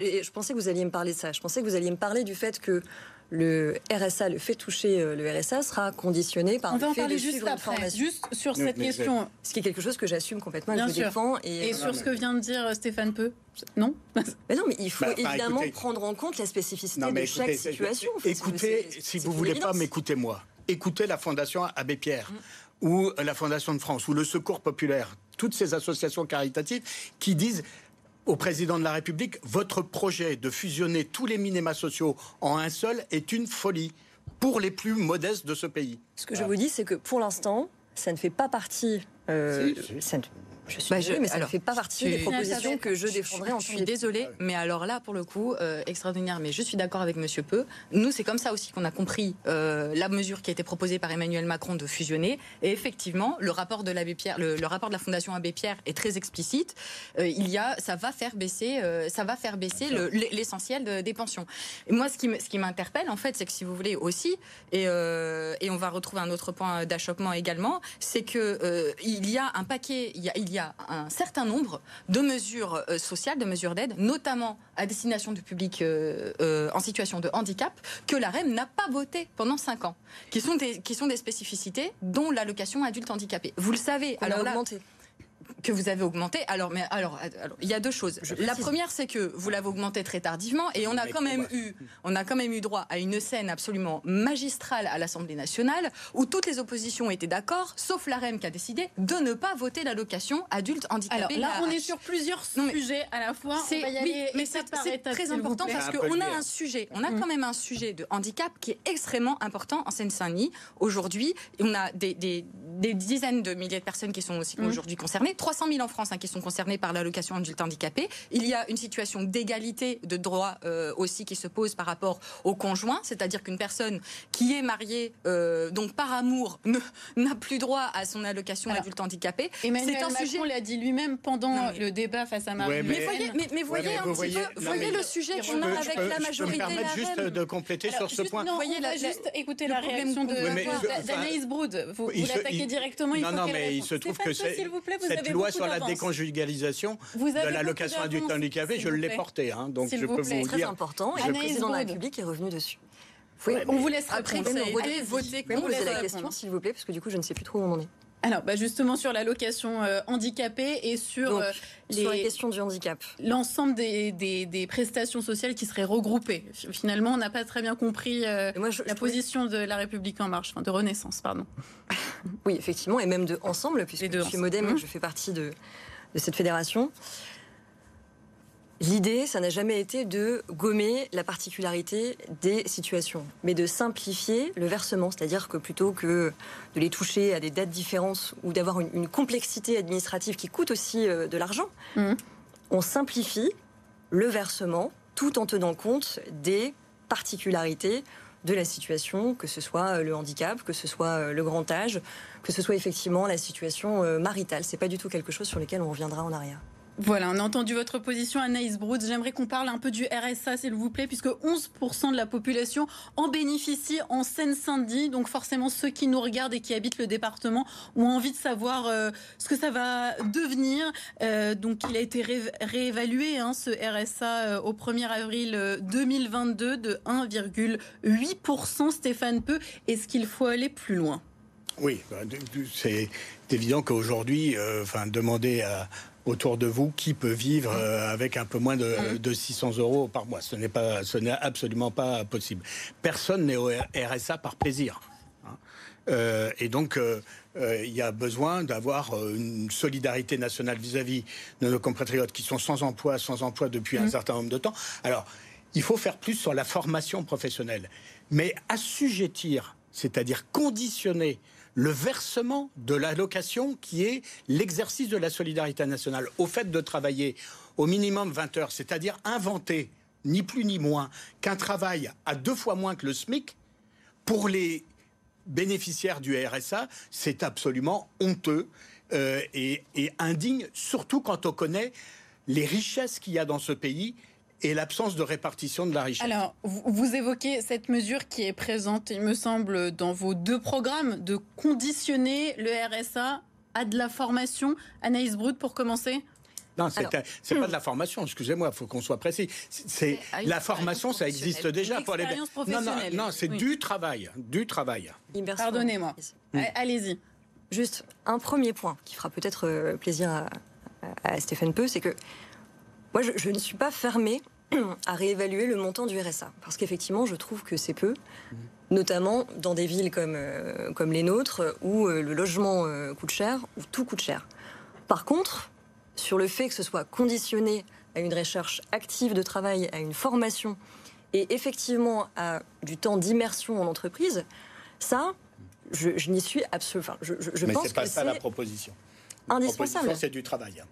et je pensais que vous alliez me parler de ça, je pensais que vous alliez me parler du fait que le RSA, le fait toucher euh, le RSA sera conditionné par On va en parler juste après, juste sur cette question. Ce qui est quelque chose que j'assume complètement, Bien je sûr. défends. Et, sur ce que vient de dire euh, Stéphane Peu non mais Non, mais il faut bah, évidemment prendre en compte la spécificité de chaque situation. Écoutez, si vous ne voulez pas m'écouter moi, écoutez la Fondation Abbé Pierre. Mm. ou la Fondation de France, ou le Secours Populaire, toutes ces associations caritatives qui disent au président de la République, votre projet de fusionner tous les minima sociaux en un seul est une folie pour les plus modestes de ce pays. Ce que je vous dis, c'est que pour l'instant, ça ne fait pas partie. Euh, Je suis bah, désolée, mais ça ne fait pas partie des propositions que je défendrai en Je suis désolée, mais alors là, pour le coup, euh, extraordinaire, mais je suis d'accord avec Monsieur Peu. Nous, c'est comme ça aussi qu'on a compris euh, la mesure qui a été proposée par Emmanuel Macron de fusionner. Et effectivement, le rapport de l'abbé Pierre, le, rapport de la Fondation Abbé Pierre est très explicite. Euh, il y a, ça va faire baisser, ça va faire baisser l'essentiel des pensions. Et moi, ce qui, ce qui m'interpelle, en fait, c'est que si vous voulez aussi, et, et on va retrouver un autre point d'achoppement également, c'est que il y a un paquet, il y a, il y a y a un certain nombre de mesures euh, sociales, de mesures d'aide, notamment à destination du public euh, euh, en situation de handicap, que la REM n'a pas voté pendant 5 ans, qui sont des, qui sont des spécificités, dont l'allocation adulte handicapé. Vous le savez. alors là, augmenté que vous avez augmenté. Alors, mais alors, il y a deux choses. la première, c'est que vous l'avez augmenté très tardivement, et on a quand même eu, on a quand même eu droit à une scène absolument magistrale à l'Assemblée nationale où toutes les oppositions étaient d'accord, sauf la REM qui a décidé de ne pas voter l'allocation adulte handicapé. Alors là, on est sur plusieurs sujets à la fois. C'est oui, mais c'est très important parce qu'on a un sujet, on a mm. quand même un sujet de handicap qui est extrêmement important en Seine-Saint-Denis aujourd'hui. On a des, des, dizaines de milliers de personnes qui sont aussi mm. aujourd'hui concernées. 300 000 en France hein, qui sont concernés par l'allocation adulte handicapé. Il y a une situation d'égalité de droit euh, aussi qui se pose par rapport au conjoint, c'est-à-dire qu'une personne qui est mariée, euh, donc par amour, n'a plus droit à son allocation adulte handicapé. Emmanuel c'est un Macron sujet... l'a dit lui-même pendant le débat face à Marie. mais... voyez, mais, voyez un petit peu, voyez le sujet qu'on a avec la majorité. Je peux me juste de compléter sur ce point. Non, voyez, la, juste écouter la réaction d'Anaïs Broud. Vous, l'attaquez directement. Non, non, mais il se trouve que cette loi sur la déconjugalisation de l'allocation adulte handicapé, je l'ai portée. Hein, donc je peux vous dire. très important. Et le président de la République est revenu dessus. on vous laisse après voter, voter contre la question, s'il vous plaît, parce que du coup, je ne sais plus trop où on en est. Alors, bah justement sur l'allocation euh, handicapée et sur, euh, les, sur questions du handicap. L'ensemble des, des, prestations sociales qui seraient regroupées. Finalement, on n'a pas très bien compris euh, la position de La République en marche, enfin de Renaissance, pardon. oui, effectivement, et même de Ensemble, puisque je suis Modem et que je fais partie de, de cette fédération. L'idée, ça n'a jamais été de gommer la particularité des situations, mais de simplifier le versement. C'est-à-dire que plutôt que de les toucher à des dates différentes ou d'avoir une, complexité administrative qui coûte aussi euh, de l'argent, mmh. on simplifie le versement tout en tenant compte des particularités de la situation, que ce soit euh, le handicap, que ce soit euh, le grand âge, que ce soit effectivement la situation maritale. C'est pas du tout quelque chose sur lequel on reviendra en arrière. Voilà, on a entendu votre position, Anaïs Brood. J'aimerais qu'on parle un peu du RSA, s'il vous plaît, puisque 11% de la population en bénéficie en Seine-Saint-Denis. Donc forcément, ceux qui nous regardent et qui habitent le département ont envie de savoir euh, ce que ça va devenir. Euh, donc il a été réévalué, hein, ce RSA, euh, au 1er avril 2022 de 1,8%. Stéphane Peu, est-ce qu'il faut aller plus loin? Oui, bah, c'est évident qu'aujourd'hui, enfin, demander à, autour de vous qui peut vivre euh, avec un peu moins de, 600 mmh. euros par mois. Ce n'est pas, ce n'est absolument pas possible. Personne n'est au RSA par plaisir. Hein. Euh, et donc, euh, il y a besoin d'avoir une solidarité nationale vis-à-vis de nos compatriotes qui sont sans emploi, sans emploi depuis un mmh. certain nombre de temps. Alors, il faut faire plus sur la formation professionnelle, mais assujettir, c'est-à-dire conditionner le versement de l'allocation qui est l'exercice de la solidarité nationale. Au fait de travailler au minimum 20 heures, c'est-à-dire inventer ni plus ni moins qu'un travail à deux fois moins que le SMIC pour les bénéficiaires du RSA, c'est absolument honteux euh, et, et indigne, surtout quand on connaît les richesses qu'il y a dans ce pays et l'absence de répartition de la richesse. Alors, vous évoquez cette mesure qui est présente, il me semble, dans vos deux programmes, de conditionner le RSA à de la formation. Anaïs Broud, pour commencer non, c'est pas de la formation, excusez-moi, il faut qu'on soit précis. C'est la formation, ça existe déjà pour les. Non, non, non c'est du travail, du travail. Pardonnez-moi. Allez-y. Juste un premier point qui fera peut-être euh, plaisir à, à Stéphane Peu, c'est que moi, je, ne suis pas fermée à réévaluer le montant du RSA. Parce qu'effectivement, je trouve que c'est peu, notamment dans des villes comme, euh, comme les nôtres, où euh, le logement euh, coûte cher, où tout coûte cher. Par contre, sur le fait que ce soit conditionné à une recherche active de travail, à une formation, et effectivement à du temps d'immersion en entreprise, ça, je, n'y suis absolument. je, je, Mais pense pas ça la proposition. indispensable. C'est du travail. Hein.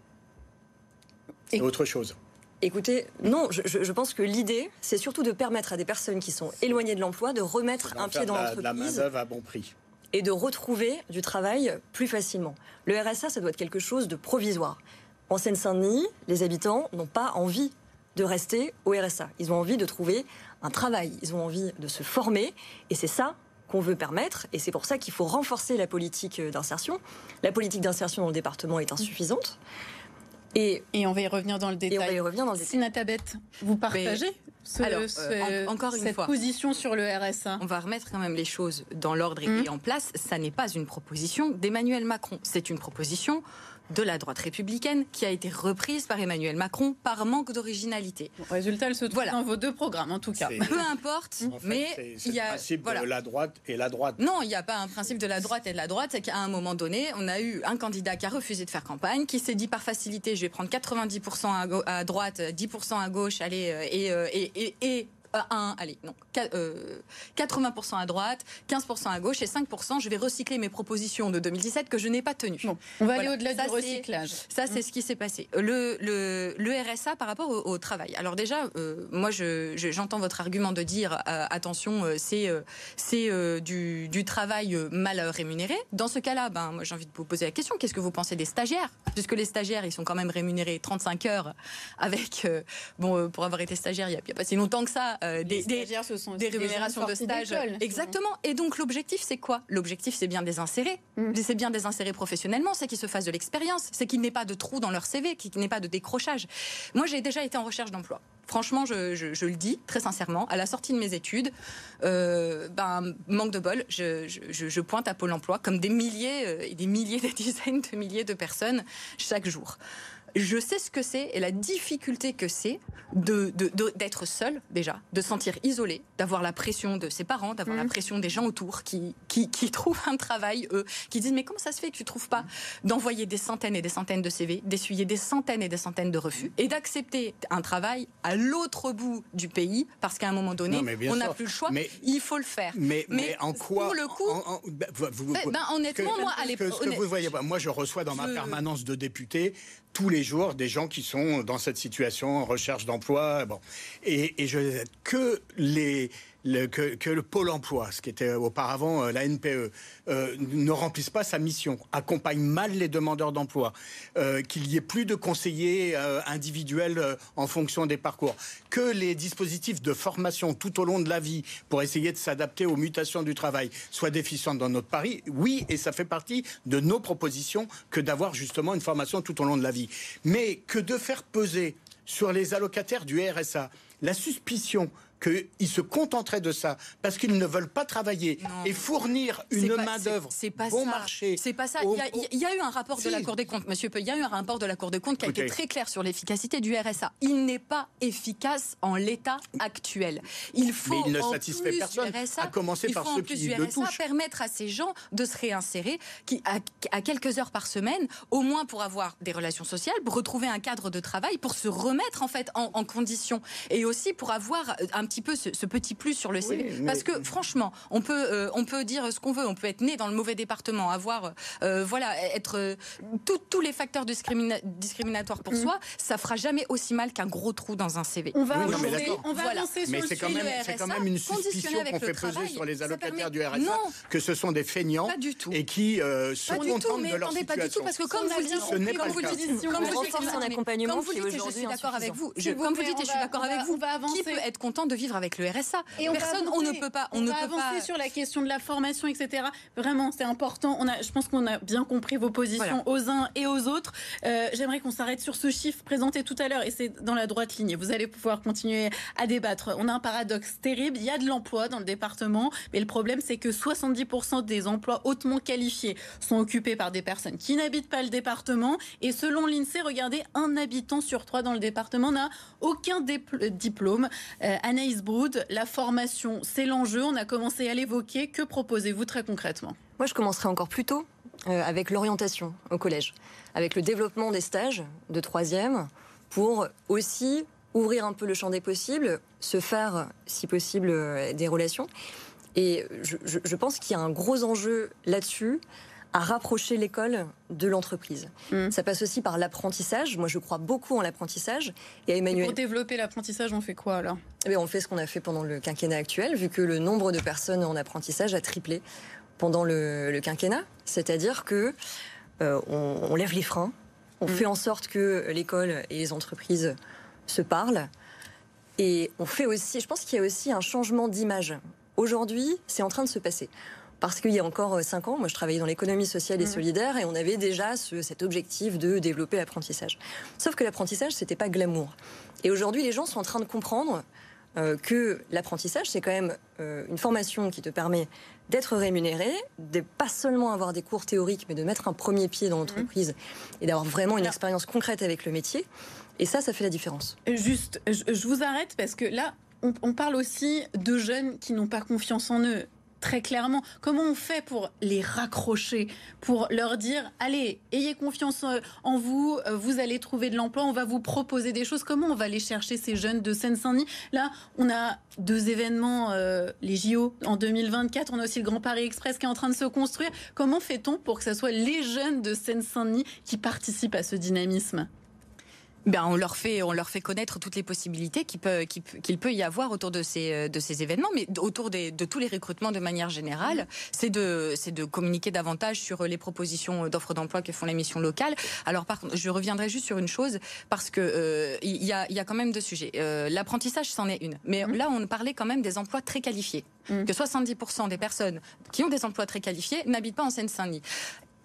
C'est autre chose. Écoutez, non, je, pense que l'idée, c'est surtout de permettre à des personnes qui sont éloignées de l'emploi de remettre un pied dans l'entreprise. La main-d'œuvre à bon prix. Et de retrouver du travail plus facilement. Le RSA, ça doit être quelque chose de provisoire. En Seine-Saint-Denis, les habitants n'ont pas envie de rester au RSA. Ils ont envie de trouver un travail, ils ont envie de se former, et c'est ça qu'on veut permettre, et c'est pour ça qu'il faut renforcer la politique d'insertion. La politique d'insertion dans le département est insuffisante. Et, on va y revenir dans le détail. Et on va y revenir dans le détail. vous partagez Alors, euh, encore une cette position sur le RSA On va remettre quand même les choses dans l'ordre et mmh. en place. Ça n'est pas une proposition d'Emmanuel Macron. C'est une proposition de la droite républicaine qui a été reprise par Emmanuel Macron par manque d'originalité. résultat, elle se trouve dans vos deux programmes, en tout cas. Peu importe, mais il y a le principe de la droite et la droite. Non, il n'y a pas un principe de la droite et de la droite. C'est qu'à un moment donné, on a eu un candidat qui a refusé de faire campagne, qui s'est dit par facilité, je vais prendre 90% à, droite, 10% à gauche, allez, euh, euh, et, et, et un, allez, non, 80% euh, à droite, 15% à gauche et 5%, je vais recycler mes propositions de 2017 que je n'ai pas tenues. on va aller au-delà du recyclage. Ça, c'est ce qui s'est passé. Le, le, RSA par rapport au, travail. Alors déjà, euh, moi, j'entends votre argument de dire, euh, attention, c'est du, du, travail mal rémunéré. Dans ce cas-là, ben, moi, j'ai envie de vous poser la question, qu'est-ce que vous pensez des stagiaires? Puisque les stagiaires, ils sont quand même rémunérés 35 heures avec, bon, pour avoir été stagiaire il n'y a, a, pas si longtemps que ça, euh, des, des, rémunérations de stage. Exactement. Et donc l'objectif, c'est quoi? L'objectif, c'est bien des insérer. Mm. C'est bien des insérer professionnellement, c'est qu'ils se fassent de l'expérience, c'est qu'il n'y ait pas de trou dans leur CV, qu'il n'y ait pas de décrochage. Moi, j'ai déjà été en recherche d'emploi. Franchement, je, le dis très sincèrement, à la sortie de mes études, euh, ben, manque de bol, je, pointe à Pôle emploi comme des milliers euh, et des milliers, des dizaines de milliers de personnes chaque jour je sais ce que c'est et la difficulté que c'est de, d'être seul déjà, de se sentir isolé, d'avoir la pression de ses parents, d'avoir la mm. pression des gens autour qui, qui, trouvent un travail, eux, qui disent mais comment ça se fait que tu trouves pas d'envoyer des centaines et des centaines de CV, d'essuyer des centaines et des centaines de refus et d'accepter un travail à l'autre bout du pays parce qu'à un moment donné, on n'a plus le choix, mais, il faut le faire. Mais, mais, en quoi Pour le coup, ben, ben, honnêtement, moi, à l'époque, ce que vous voyez pas, moi je reçois dans ma permanence de député tous les jours des gens qui sont dans cette situation en recherche d'emploi. Et, et je que les que, le pôle emploi, ce qui était auparavant euh, la NPE, euh, ne remplisse pas sa mission, accompagne mal les demandeurs d'emploi, euh, qu'il y ait plus de conseillers individuels en fonction des parcours, que les dispositifs de formation tout au long de la vie pour essayer de s'adapter aux mutations du travail soient déficients dans notre Paris. Oui, et ça fait partie de nos propositions que d'avoir justement une formation tout au long de la vie. Mais que de faire peser sur les allocataires du RSA la suspicion qu'ils se contenteraient de ça parce qu'ils ne veulent pas travailler et fournir une main-d'œuvre bon ça. marché. C'est pas ça. Il y, a, eu un rapport de la Cour des comptes, monsieur Peu, il y a eu un rapport de la Cour des comptes qui a été très clair sur l'efficacité du RSA. Il n'est pas efficace en l'état actuel. Il faut Mais il ne satisfait personne, RSA, à commencer par ceux qui le touchent. permettre à ces gens de se réinsérer qui, à, quelques heures par semaine, au moins pour avoir des relations sociales, pour retrouver un cadre de travail, pour se remettre en fait en, en condition et aussi pour avoir un petit peu ce, petit plus sur le CV. Parce que franchement, on peut, euh, on peut dire ce qu'on veut, on peut être né dans le mauvais département, avoir, euh, voilà, être euh, tous les facteurs discriminatoires pour mm. soi, ça fera jamais aussi mal qu'un gros trou dans un CV. On va avancer, on va avancer mais c'est quand, même, quand même une suspicion qu'on fait peser sur les allocataires du RSA que ce sont des feignants et qui se contentent de leur situation. Pas du tout, parce que comme vous dites, comme vous dites, comme vous dites, je suis d'accord avec vous. Comme vous dites, je suis d'accord avec vous. Qui peut être content de vivre avec le RSA Et Personne, on, ne peut pas. On, ne peut avancer sur la question de la formation, etc. Vraiment, c'est important. On a, je pense qu'on a bien compris vos positions aux uns et aux autres. Euh, j'aimerais qu'on s'arrête sur ce chiffre présenté tout à l'heure, et c'est dans la droite ligne. Vous allez pouvoir continuer à débattre. On a un paradoxe terrible. Il y a de l'emploi dans le département, mais le problème, c'est que 70% des emplois hautement qualifiés sont occupés par des personnes qui n'habitent pas le département. Et selon l'INSEE, regardez, un habitant sur trois dans le département n'a aucun diplôme. Euh, Anaïs La formation, c'est l'enjeu. On a commencé à l'évoquer. Que proposez-vous très concrètement? Moi, je commencerai encore plus tôt euh, avec l'orientation au collège, avec le développement des stages de troisième pour aussi ouvrir un peu le champ des possibles, se faire, si possible, euh, des relations. Et je, pense qu'il y a un gros enjeu là-dessus à rapprocher l'école de l'entreprise. Mm. Ça passe aussi par l'apprentissage. Moi, je crois beaucoup en l'apprentissage. Et, Emmanuel... pour développer l'apprentissage, on fait quoi alors? Eh On fait ce qu'on a fait pendant le quinquennat actuel, vu que le nombre de personnes en apprentissage a triplé pendant le, quinquennat. C'est-à-dire que euh, on, lève les freins, on mm. fait en sorte que l'école et les entreprises se parlent. Et on fait aussi, je pense qu'il y a aussi un changement d'image. Aujourd'hui, c'est en train de se passer. Parce qu'il y a encore euh, cinq ans, moi je travaillais dans l'économie sociale et mmh. solidaire et on avait déjà cet objectif de développer l'apprentissage. Sauf que l'apprentissage, c'était pas glamour. Et aujourd'hui, les gens sont en train de comprendre euh, que l'apprentissage, c'est quand même euh, une formation qui te permet d'être rémunéré, de pas seulement avoir des cours théoriques, mais de mettre un premier pied dans l'entreprise mmh. et d'avoir vraiment une expérience concrète avec le métier. Et ça, ça fait la différence. Juste, je, vous arrête parce que là, on, parle aussi de jeunes qui n'ont pas confiance en eux très clairement. Comment on fait pour les raccrocher, pour leur dire, allez, ayez confiance en vous, vous allez trouver de l'emploi, on va vous proposer des choses. Comment on va aller chercher ces jeunes de Seine-Saint-Denis? Là, on a deux événements, euh, les JO en 2024, on a aussi le Grand Paris Express qui est en train de se construire. Comment fait-on pour que ce soit les jeunes de Seine-Saint-Denis qui participent à ce dynamisme? Ben, on leur fait on leur fait connaître toutes les possibilités qu'il peut qu'il peut y avoir autour de ces euh, de ces événements, mais autour des, de tous les recrutements de manière générale, c'est de c'est de communiquer davantage sur les propositions d'offres d'emploi que font les missions locales. Alors par contre, je reviendrai juste sur une chose parce que euh, il y a il y a quand même deux sujets. Euh, l'apprentissage, c'en est une, mais mmh. là on parlait quand même des emplois très qualifiés. Mmh. Que 70% des personnes qui ont des emplois très qualifiés n'habitent pas en Seine-Saint-Denis.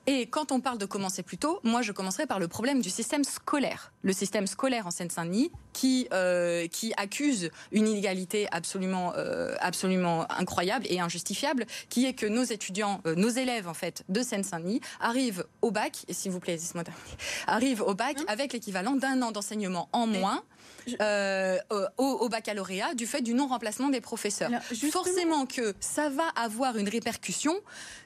Et quand on parle de commencer plus tôt, moi je commencerai par le problème du système scolaire. Le système scolaire en Seine-Saint-Denis qui, euh, qui accuse une inégalité absolument, euh, absolument incroyable et injustifiable, qui est que nos étudiants, euh, nos élèves en fait de Seine-Saint-Denis arrivent au bac, et s'il vous plaît, arrivent au bac hein avec l'équivalent d'un an d'enseignement en moins. Euh, au, baccalauréat du fait du non-remplacement des professeurs. Forcément que ça va avoir une répercussion,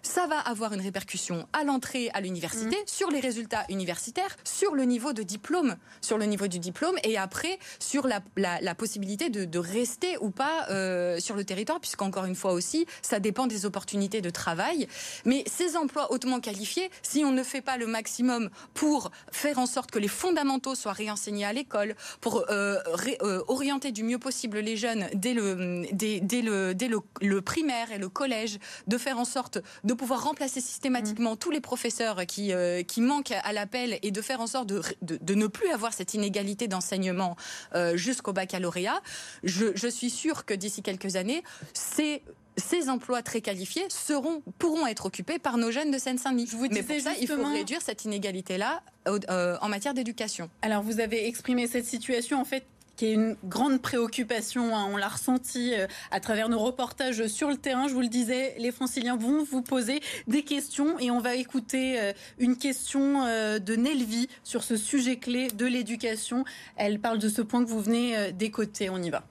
ça va avoir une répercussion à l'entrée à l'université, mm. sur les résultats universitaires, sur le niveau de diplôme, sur le niveau du diplôme, et après sur la, la, possibilité de, de, rester ou pas euh, sur le territoire, puisqu'encore une fois aussi, ça dépend des opportunités de travail. Mais ces emplois hautement qualifiés, si on ne fait pas le maximum pour faire en sorte que les fondamentaux soient réenseignés à l'école, pour euh, euh, euh, orienter du mieux possible les jeunes dès le, dès, le, dès le, primaire et le collège, de faire en sorte de pouvoir remplacer systématiquement mm. tous les professeurs qui, euh, qui manquent à l'appel et de faire en sorte de, de, ne plus avoir cette inégalité d'enseignement jusqu'au baccalauréat. Je, je suis sûre que d'ici quelques années, c'est ces emplois très qualifiés seront, pourront être occupés par nos jeunes de Seine-Saint-Denis. Mais pour ça, il faut réduire cette inégalité-là euh, en matière d'éducation. Alors, vous avez exprimé cette situation, en fait, qui est une grande préoccupation. Hein. On l'a ressenti euh, à travers nos reportages sur le terrain. Je vous le disais, les franciliens vont vous poser des questions et on va écouter euh, une question de Nelvi sur ce sujet clé de l'éducation. Elle parle de ce point que vous venez d'écouter. On y va.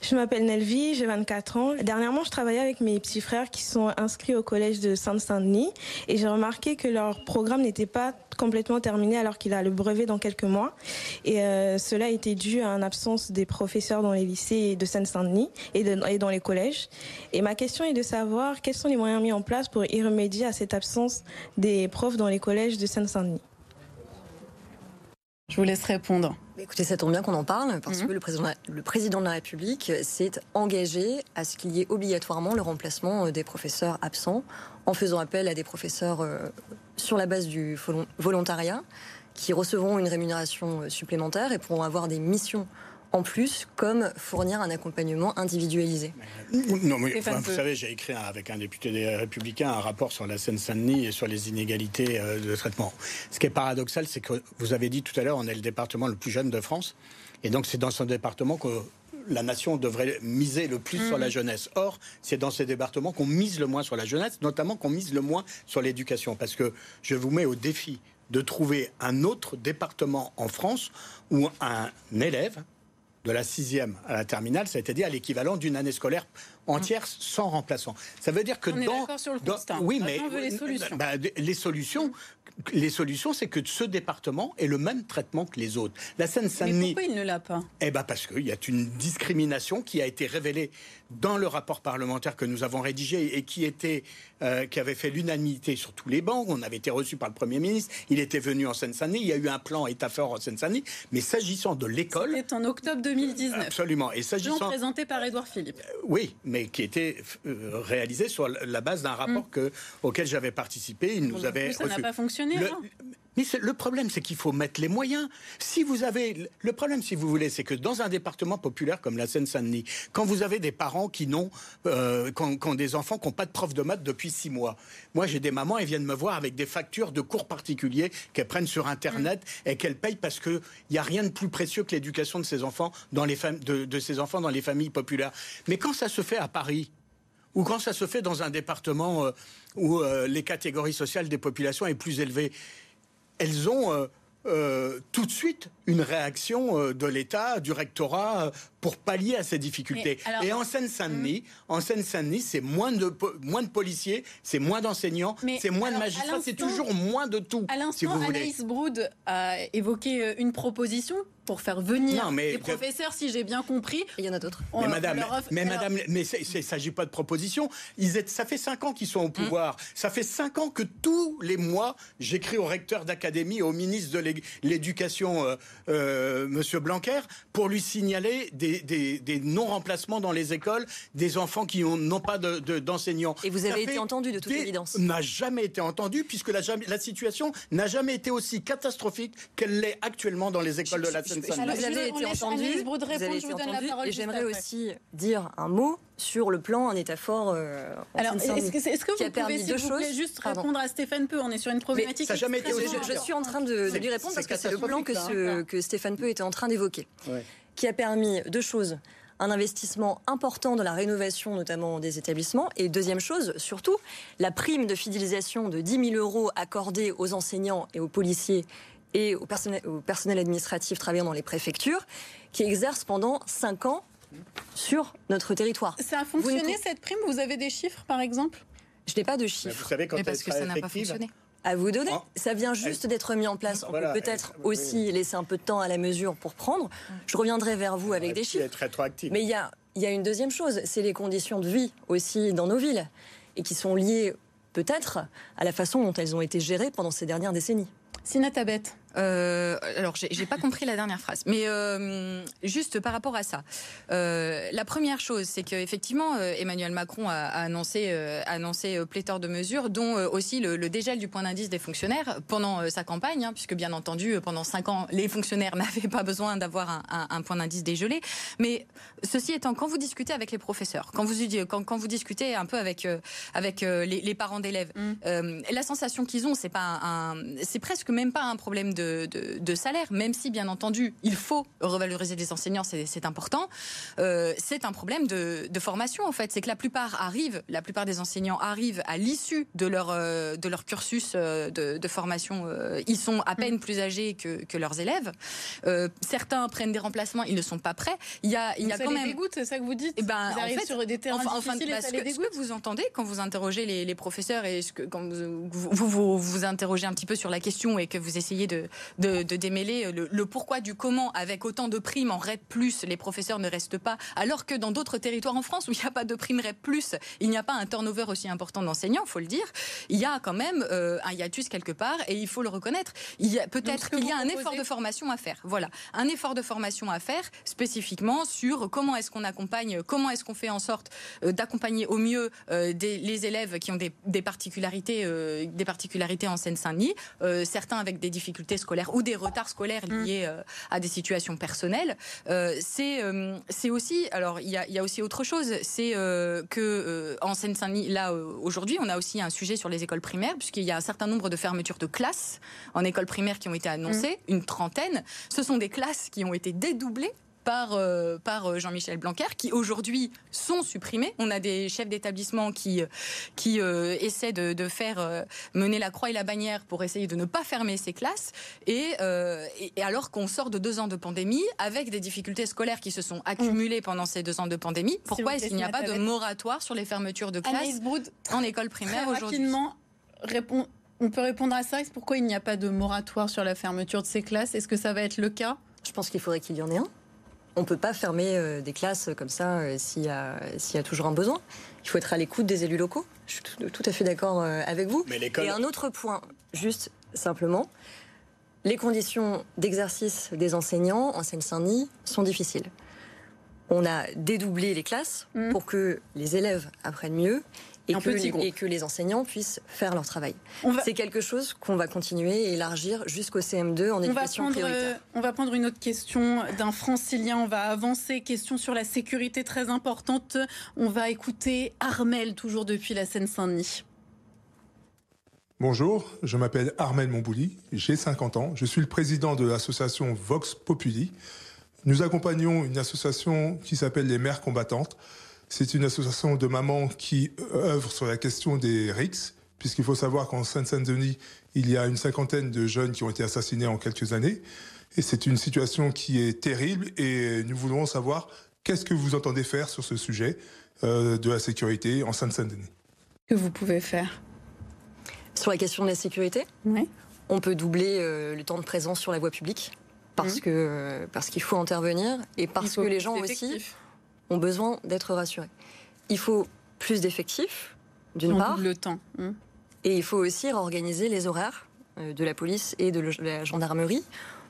Je m'appelle Nelvi, j'ai 24 ans. Dernièrement, je travaillais avec mes petits frères qui sont inscrits au collège de Sainte-Saint-Denis et j'ai remarqué que leur programme n'était pas complètement terminé alors qu'il a le brevet dans quelques mois. Et euh, cela était dû à une absence des professeurs dans les lycées de Sainte-Saint-Denis et, et dans les collèges. Et ma question est de savoir quels sont les moyens mis en place pour y remédier à cette absence des profs dans les collèges de Sainte-Saint-Denis. Je vous laisse répondre. Écoutez, ça tombe bien qu'on en parle parce mhm. que le président, le président de la République s'est engagé à ce qu'il y ait obligatoirement le remplacement euh, des professeurs absents en faisant appel à des professeurs euh, sur la base du volontariat qui recevront une rémunération euh, supplémentaire et pourront avoir des missions en plus, comme fournir un accompagnement individualisé. Non, mais, vous savez, j'ai écrit avec un député des Républicains un rapport sur la Seine-Saint-Denis et sur les inégalités euh, de traitement. Ce qui est paradoxal, c'est que vous avez dit tout à l'heure, on est le département le plus jeune de France, et donc c'est dans ce département que la nation devrait miser le plus sur la mmh. jeunesse. Or, c'est dans ces départements qu'on mise le moins sur la jeunesse, notamment qu'on mise le moins sur l'éducation. Parce que je vous mets au défi de trouver un autre département en France où un élève de la sixième à la terminale, c'est-à-dire l'équivalent d'une année scolaire entière sans remplaçant. Ça veut dire que On est dans, d'accord sur le dans- oui, mais on veut les solutions. bah, les solutions, les solutions, c'est que ce département ait le même traitement que les autres. La Mais Seine-Saint-Denis, pourquoi il ne l'a pas? Eh ben parce qu'il y a une discrimination qui a été révélée dans le rapport parlementaire que nous avons rédigé et qui était, euh, qui avait fait l'unanimité sur tous les bancs. On avait été reçu par le Premier ministre. Il était venu en Seine-Saint-Denis. Il y a eu un plan État fort en Seine-Saint-Denis. Mais s'agissant de l'école, C'était en octobre 2019. absolument. Et s'agissant, présenté par Édouard Philippe. oui, mais qui était euh, réalisé sur la base d'un rapport que, auquel j'avais participé. Il nous Bon, avait ça n'a pas fonctionné. Le- mais le problème, c'est qu'il faut mettre les moyens. Si vous avez le problème, si vous voulez, c'est que dans un département populaire comme la Seine-Saint-Denis, quand vous avez des parents qui n'ont, euh, ont des enfants qui n'ont pas de prof de maths depuis six mois. Moi, j'ai des mamans, elles viennent me voir avec des factures de cours particuliers qu'elles prennent sur Internet et qu'elles payent parce que il y a rien de plus précieux que l'éducation de ces enfants dans les de, de ces enfants dans les familles populaires. Mais quand ça se fait à Paris, ou quand ça se fait dans un département euh, où euh, les catégories sociales des populations est plus élevée, elles ont euh, tout de suite une réaction euh, de l'État, du rectorat, euh, pour pallier à ces difficultés. Alors- Et en Seine-Saint-Denis, en Seine-Saint-Denis, c'est moins de moins de policiers, c'est moins d'enseignants, c'est moins alors, de magistrats, c'est toujours moins de tout. À si l'instant, vous voulez. Anaïs Broud a évoqué euh, une proposition pour faire venir Non, mais- des professeurs, si j'ai bien compris. Il y en a d'autres. Mais madame, offre- mais alors, madame, mais c'est- c'est- il ne s'agit pas de proposition. Ils ça fait cinq ans qu'ils sont au Hum. pouvoir. Ça fait cinq ans que tous les mois, j'écris au recteur d'académie, au ministre de l'é- l'éducation, euh, Monsieur Blanquer, pour lui signaler des, des- des non-remplacements dans les écoles, des enfants qui ont- n'ont pas de- de- d'enseignants. Et vous avez été entendu de toute des- évidence. N'a jamais été entendu puisque la, situation n'a jamais été aussi catastrophique qu'elle l'est actuellement dans les écoles de la Seine-Saint-Denis. Vous avez été entendu. Vous avez je été vous donne la entendu, parole Et j'aimerais aussi dire un mot sur le plan en état fort. euh, Alors, est-ce que, vous pouvez, s'il vous plaît, juste Pardon. répondre à Stéphane Peu On est sur une problématique. ça a jamais été Je, je suis en train de, lui répondre parce que c'est le plan que, ce- que Stéphane Peu était en train d'évoquer, Ouais. qui a permis deux choses. Un investissement important dans la rénovation, notamment des établissements. Et deuxième chose, surtout, la prime de fidélisation de 10 000 euros accordée aux enseignants et aux policiers et au personnel, au personnel administratif travaillant dans les préfectures, qui exercent pendant 5 ans sur notre territoire. Ça a fonctionné cette prime? Vous avez des chiffres, par exemple? Je n'ai pas de Mais chiffres Vous savez quand Mais elle parce que ça n'a pas fonctionné. à vous donner. Oh. Ça vient juste d'être mis en place. On Voilà. peut peut-être Oui. aussi laisser un peu de temps à la mesure pour prendre. Je reviendrai vers vous avec des chiffres. Mais il y a, il y a une deuxième chose, c'est les conditions de vie aussi dans nos villes et qui sont liées peut-être à la façon dont elles ont été gérées pendant ces dernières décennies. Sina Tabet. Euh, alors, j'ai pas compris la dernière phrase, mais euh, juste par rapport à ça, euh, la première chose, c'est qu'effectivement, euh, Emmanuel Macron a, a annoncé, a annoncé pléthore de mesures, dont aussi le, le dégel du point d'indice des fonctionnaires pendant sa campagne, hein, puisque bien entendu, pendant cinq ans, les fonctionnaires n'avaient pas besoin d'avoir un, un- un point d'indice dégelé. Mais ceci étant, quand vous discutez avec les professeurs, quand vous quand, quand vous discutez un peu avec avec les, les parents d'élèves, Mm. la sensation qu'ils ont, c'est pas c'est presque même pas un problème de, de, de salaire, même si bien entendu il faut revaloriser les enseignants, c'est important. Euh, c'est un problème de, de formation en fait. C'est que la plupart arrivent, la plupart des enseignants arrivent à l'issue de leur euh, de leur cursus euh, de, formation. ils sont à peine plus âgés que, que leurs élèves. Euh, certains prennent des remplacements, ils ne sont pas prêts. Il y a il y a ça quand les même dégoûte, c'est ça que vous dites Eh ben, en fait, sur des terrains Enfin, enfin, difficiles et parce ça les que, ce dégoûte que vous entendez quand vous interrogez les, les professeurs et ce que, quand vous vous, vous vous interrogez un petit peu sur la question et que vous essayez de, de, de démêler le, le pourquoi du comment avec autant de primes en REP+, les professeurs ne restent pas, alors que dans d'autres territoires en France où il n'y a pas de prime REP+, il n'y a pas un turnover aussi important d'enseignants, faut le dire, il y a quand même euh, un hiatus quelque part et il faut le reconnaître. Il y a peut-être qu'il y a un effort de formation à faire. Voilà, un effort de formation à faire spécifiquement sur comment est-ce qu'on accompagne, comment est-ce qu'on fait en sorte euh, d'accompagner au mieux euh, des, les élèves qui ont des, des particularités, des particularités en Seine-Saint-Denis, certains avec des difficultés scolaires ou des retards scolaires liés euh, à des situations personnelles. Euh, c'est euh, c'est aussi, alors il y a, il y a aussi autre chose, c'est que en Seine-Saint-Denis, là aujourd'hui, on a aussi un sujet sur les écoles primaires puisqu'il y a un certain nombre de fermetures de classes en école primaire qui ont été annoncées, une trentaine. Ce sont des classes qui ont été dédoublées par, par Jean-Michel Blanquer, qui aujourd'hui sont supprimés. On a des chefs d'établissement qui, qui essaient de, de faire mener la croix et la bannière pour essayer de ne pas fermer ces classes. Et, et alors qu'on sort de deux ans de pandémie, avec des difficultés scolaires qui se sont accumulées pendant ces deux ans de pandémie, pourquoi est-ce qu'il n'y a pas de moratoire sur les fermetures de classes en école primaire aujourd'hui on peut répondre à ça Pourquoi il n'y a pas de moratoire sur la fermeture de ces classes? Est-ce que ça va être le cas? Je pense qu'il faudrait qu'il y en ait un. On ne peut pas fermer euh, des classes comme ça euh, s'il y, a toujours un besoin. Il faut être à l'écoute des élus locaux. Je suis tout, à fait d'accord euh, avec vous. Et un autre point, juste simplement, les conditions d'exercice des enseignants en Seine-Saint-Denis sont difficiles. On a dédoublé les classes mmh. pour que les élèves apprennent mieux et que, les, et que, les, enseignants puissent faire leur travail. C'est quelque chose qu'on va continuer et élargir jusqu'au CM2 en éducation on prioritaire. Euh, on va prendre une autre question d'un francilien. On va avancer. Question sur la sécurité très importante. On va écouter Armel, toujours depuis la Seine-Saint-Denis. Bonjour, je m'appelle Armel Monbouli, j'ai 50 ans, je suis le président de l'association Vox Populi. Nous accompagnons une association qui s'appelle les Mères combattantes. C'est une association de mamans qui œuvre sur la question des RICS, puisqu'il faut savoir qu'en Seine-Saint-Denis, il y a une cinquantaine de jeunes qui ont été assassinés en quelques années. Et c'est une situation qui est terrible et nous voulons savoir qu'est-ce que vous entendez faire sur ce sujet euh, de la sécurité en Seine-Saint-Denis. Que vous pouvez faire? Sur la question de la sécurité, oui. on peut doubler euh, le temps de présence sur la voie publique parce mmh. que euh, parce qu'il faut intervenir et parce que les gens aussi ont besoin d'être rassurés. Il faut plus d'effectifs, d'une part. Le temps. Mmh. Et il faut aussi réorganiser les horaires euh, de la police et de la gendarmerie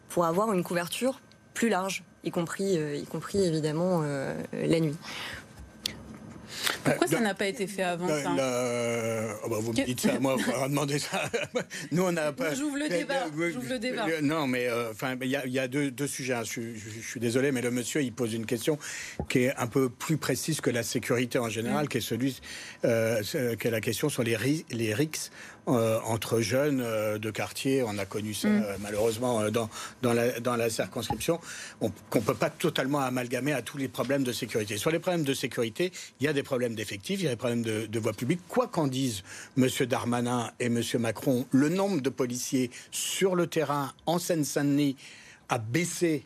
pour avoir une couverture plus large, y compris, y compris évidemment la nuit. Pourquoi ça n'a pas été fait avant ça oh bah, Vous me dites ça, moi, vous demander ça. Nous, on n'a pas. J'ouvre le débat. le débat. Non, mais euh, enfin, il y, a, deux, sujets. Hein. Je, suis désolé, mais le monsieur, il pose une question qui est un peu plus précise que la sécurité en général, qui est celui, euh, qui est la question sur les, les RICS euh, entre jeunes euh, de quartier. On a connu ça mm. euh, malheureusement dans, dans, la, dans la circonscription, qu'on ne peut pas totalement amalgamer à tous les problèmes de sécurité. Sur les problèmes de sécurité, il y a des problèmes d'effectifs, il y a des problèmes de, de voie publique. Quoi qu'en disent M. Darmanin et M. Macron, le nombre de policiers sur le terrain en Seine-Saint-Denis a baissé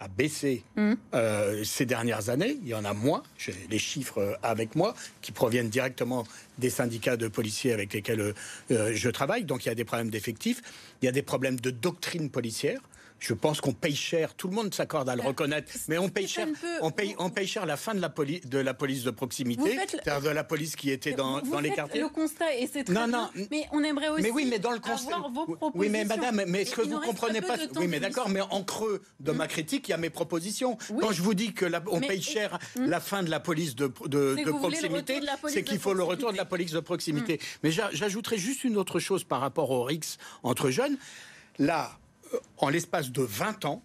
a baissé mmh. euh, ces dernières années. Il y en a moins. J'ai les chiffres euh, avec moi qui proviennent directement des syndicats de policiers avec lesquels euh, je travaille. Donc il y a des problèmes d'effectifs. Il y a des problèmes de doctrine policière. Je pense qu'on paye cher. Tout le monde s'accorde à le reconnaître, mais on paye cher. On paye, on paye cher la fin de la police de la police de proximité, de la police qui était dans, dans les quartiers. Le constat et c'est très non, non, mais on aimerait aussi. Mais oui, mais dans le constat. Oui, mais madame, mais est-ce que vous comprenez pas Oui, mais d'accord, mais en creux de ma critique, il y a mes propositions. Quand je vous dis que on paye cher hum. la fin de la police de, de, de proximité, c'est qu'il faut le retour de la police de proximité. Hum. Mais j'ajouterais juste une autre chose par rapport au RIX entre jeunes. Là, euh, en l'espace de 20 ans,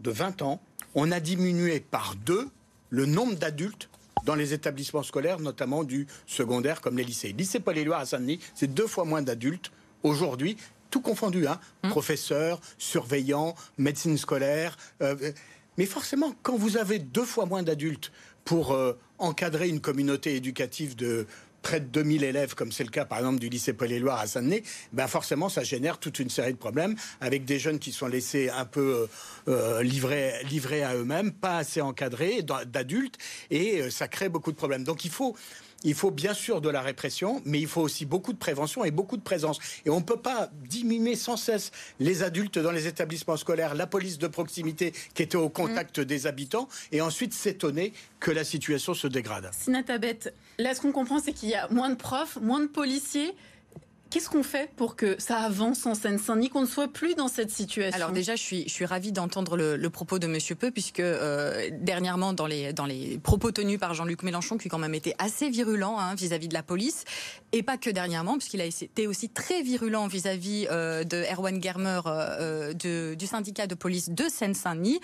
de 20 ans, on a diminué par deux le nombre d'adultes dans les établissements scolaires, notamment du secondaire comme les lycées. Lycée Paul-Éluard à Saint-Denis, c'est deux fois moins d'adultes aujourd'hui, tout confondu, hein, mmh. professeurs, surveillants, médecine scolaire. Euh, mais forcément, quand vous avez deux fois moins d'adultes pour euh, encadrer une communauté éducative de près de 2000 élèves, comme c'est le cas par exemple du lycée Paul-et-Loire à Saint-Denis, ben forcément ça génère toute une série de problèmes avec des jeunes qui sont laissés un peu euh, euh, livrés, livrés à eux-mêmes, pas assez encadrés d'adultes, et euh, ça crée beaucoup de problèmes. Donc il faut il faut bien sûr de la répression, mais il faut aussi beaucoup de prévention et beaucoup de présence. Et on ne peut pas diminuer sans cesse les adultes dans les établissements scolaires, la police de proximité qui était au contact mm. des habitants, et ensuite s'étonner que la situation se dégrade. Sinatabet, là ce qu'on comprend, c'est qu'il y a moins de profs, moins de policiers. Qu'est-ce qu'on fait pour que ça avance en Seine-Saint-Denis, qu'on ne soit plus dans cette situation Alors déjà, je suis, je suis ravie d'entendre le, propos de Monsieur Peu, puisque euh, dernièrement, dans les, dans les propos tenus par Jean-Luc Mélenchon, qui quand même été assez virulent hein, vis-à-vis de la police, et pas que dernièrement, puisqu'il a été aussi très virulent vis-à-vis euh, de Erwan Germer euh, de, du syndicat de police de Seine-Saint-Denis,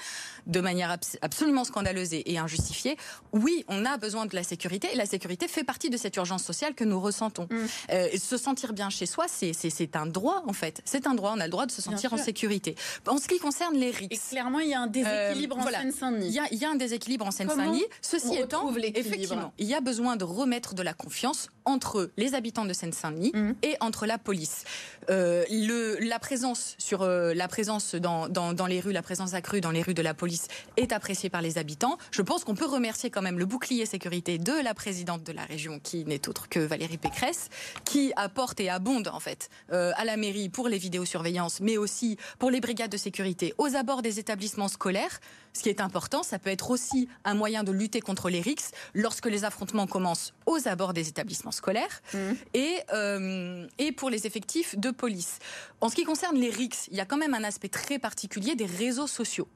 de manière absolument scandaleuse et, injustifiée. Oui, on a besoin de la sécurité, et la sécurité fait partie de cette urgence sociale que nous ressentons. Mm. se sentir bien chez soi, c'est un droit en fait. C'est un droit, on a le droit de se sentir en sécurité. En ce qui concerne les risques. clairement, il y a un déséquilibre en Seine-Saint-Denis. Il y, a un déséquilibre en Seine-Saint-Denis. Ceci étant, effectivement, il y a besoin de remettre de la confiance entre les habitants de Seine-Saint-Denis mmh. et entre la police. Euh, le, la présence sur euh, la présence dans, dans, dans, les rues, la présence accrue dans les rues de la police est appréciée par les habitants. Je pense qu'on peut remercier quand même le bouclier sécurité de la présidente de la région, qui n'est autre que Valérie Pécresse, qui apporte et abonde en fait euh, à la mairie pour les vidéosurveillances, mais aussi pour les brigades de sécurité aux abords des établissements scolaires. Ce qui est important, ça peut être aussi un moyen de lutter contre les rixes lorsque les affrontements commencent aux abords des établissements scolaires mmh. et, euh, et pour les effectifs de police. En ce qui concerne les rixes, il y a quand même un aspect très particulier des réseaux sociaux.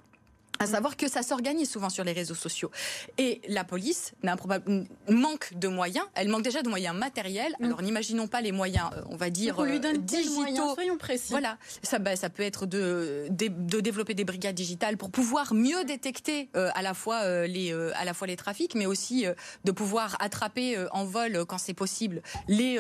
À savoir que ça s'organise souvent sur les réseaux sociaux. Et la police manque de moyens. Elle manque déjà de moyens matériels. Mm. Alors n'imaginons pas les moyens, euh, on va dire, on lui donne euh, digitaux. Moyens, soyons précis. Voilà. Ça, bah, ça peut être de, de, développer des brigades digitales pour pouvoir mieux détecter euh, à, la fois, les, à la fois les trafics, mais aussi de pouvoir attraper en vol, quand c'est possible, les,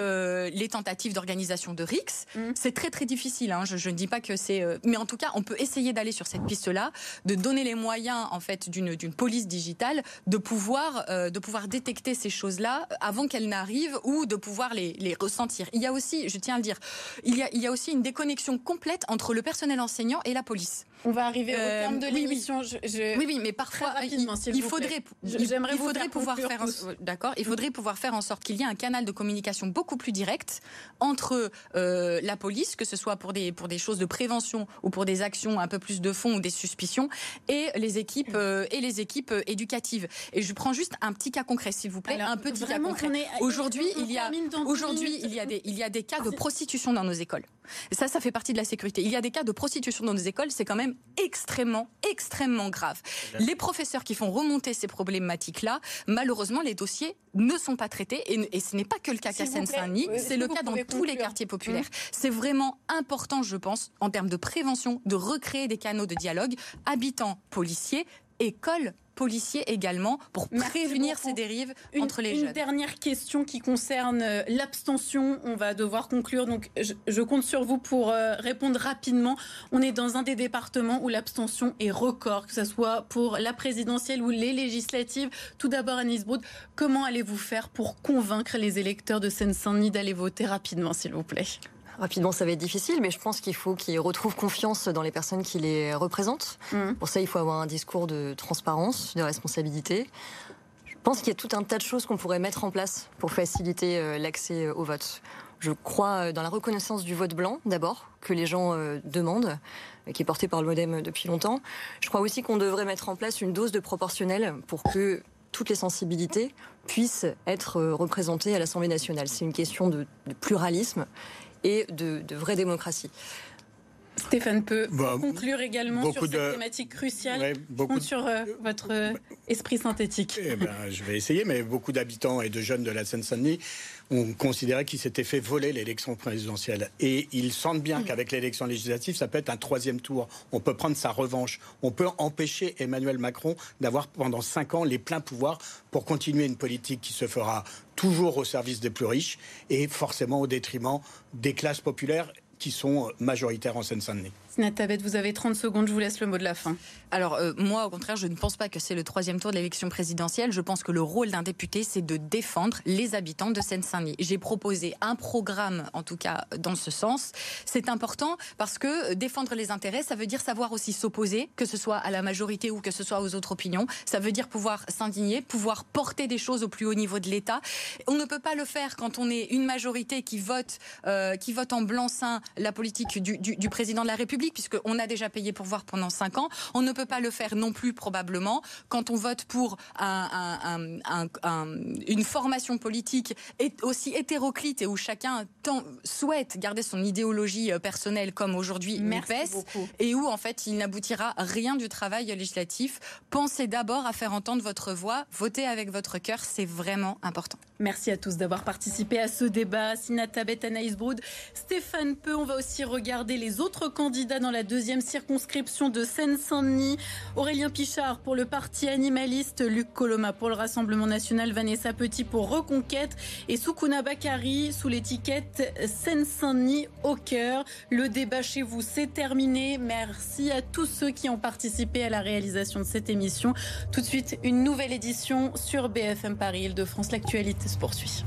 les tentatives d'organisation de RIX. Mm. C'est très très difficile. Hein. Je, je, ne dis pas que c'est... mais en tout cas, on peut essayer d'aller sur cette piste-là, de donner les moyens en fait d'une police digitale de pouvoir euh, de pouvoir détecter ces choses-là avant qu'elles n'arrivent ou de pouvoir les, les, ressentir. Il y a aussi, je tiens à le dire, il y a, il y a aussi une déconnexion complète entre le personnel enseignant et la police. On va arriver au euh, terme de l'émission. Oui, oui. mais parfois il, faudrait, il faudrait pouvoir faire, d'accord, il faudrait pouvoir faire en sorte qu'il y ait un canal de communication beaucoup plus direct entre euh, la police, que ce soit pour des pour des choses de prévention ou pour des actions un peu plus de fond ou des suspicions, et les équipes euh, et les équipes éducatives. Et je prends juste un petit cas concret, s'il vous plaît, un petit cas concret. Aujourd'hui, il y a aujourd'hui il y a des il y a des cas de prostitution dans nos écoles. Et ça, ça fait partie de la sécurité. Il y a des cas de prostitution dans nos écoles, c'est quand même extrêmement, extrêmement grave. Les professeurs qui font remonter ces problématiques-là, malheureusement, les dossiers ne sont pas traités. Et, ce n'est pas que le cas à Seine-Saint-Denis, c'est le cas dans tous les quartiers populaires. Mmh. C'est vraiment important, je pense, en termes de prévention, de recréer des canaux de dialogue, habitants, policiers, écoles policiers également pour prévenir ces dérives entre les jeunes. Une dernière question qui concerne euh, l'abstention. On va devoir conclure. Donc, je, compte sur vous pour euh, répondre rapidement. On est dans un des départements où l'abstention est record, que ce soit pour la présidentielle ou les législatives. Tout d'abord, Anis Broud, comment allez-vous faire pour convaincre les électeurs de Seine-Saint-Denis d'aller voter rapidement, s'il vous plaît? Rapidement, ça va être difficile, mais je pense qu'il faut qu'ils retrouvent confiance dans les personnes qui les représentent. Mmh. Pour ça, il faut avoir un discours de transparence, de responsabilité. Je pense qu'il y a tout un tas de choses qu'on pourrait mettre en place pour faciliter euh, l'accès euh, au vote. Je crois euh, dans la reconnaissance du vote blanc, d'abord, que les gens demandent, qui est porté par le modem depuis longtemps. Je crois aussi qu'on devrait mettre en place une dose de proportionnel pour que toutes les sensibilités puissent être représentées à l'Assemblée nationale. C'est une question de, de pluralisme et de, vraie démocratie. Stéphane peut bah, conclure également sur cette thématique cruciale. beaucoup sur euh, votre euh, esprit synthétique. Eh ben, je vais essayer, mais beaucoup d'habitants et de jeunes de la Seine-Saint-Denis ont considéré qu'ils s'étaient fait voler l'élection présidentielle. Et ils sentent bien qu'avec l'élection législative, ça peut être un troisième tour. On peut prendre sa revanche. On peut empêcher Emmanuel Macron d'avoir pendant cinq ans les pleins pouvoirs pour continuer une politique qui se fera toujours au service des plus riches et forcément au détriment des classes populaires qui sont majoritaires en Seine-Saint-Denis. Tabet, vous avez 30 secondes, je vous laisse le mot de la fin. Alors, euh, moi, au contraire, je ne pense pas que c'est le troisième tour de l'élection présidentielle. Je pense que le rôle d'un député, c'est de défendre les habitants de Seine-Saint-Denis. J'ai proposé un programme, en tout cas, dans ce sens. C'est important parce que défendre les intérêts, ça veut dire savoir aussi s'opposer, que ce soit à la majorité ou que ce soit aux autres opinions. Ça veut dire pouvoir s'indigner, pouvoir porter des choses au plus haut niveau de l'État. On ne peut pas le faire quand on est une majorité qui vote, euh, qui vote en blanc-seing la politique du président de la République puisqu'on a déjà payé pour voir pendant cinq ans. On ne peut pas le faire non plus, probablement, quand on vote pour un, une formation politique aussi hétéroclite et où chacun souhaite garder son idéologie euh, personnelle comme aujourd'hui l'UPES, et où, en fait, il n'aboutira rien du travail législatif. Pensez d'abord à faire entendre votre voix, votez avec votre cœur, c'est vraiment important. Merci à tous d'avoir participé à ce débat. Sina Tabet, Anaïs Broud, Stéphane Peu. On va aussi regarder les autres candidats dans la deuxième circonscription de Seine-Saint-Denis. Aurélien Pichard pour le parti animaliste, Luc Coloma pour le Rassemblement national, Vanessa Petit pour Reconquête et Soukouna Bakari sous l'étiquette Seine-Saint-Denis au cœur. Le débat chez vous, c'est terminé. Merci à tous ceux qui ont participé à la réalisation de cette émission. Tout de suite, une nouvelle édition sur BFM Paris-Île-de-France. L'actualité se poursuit.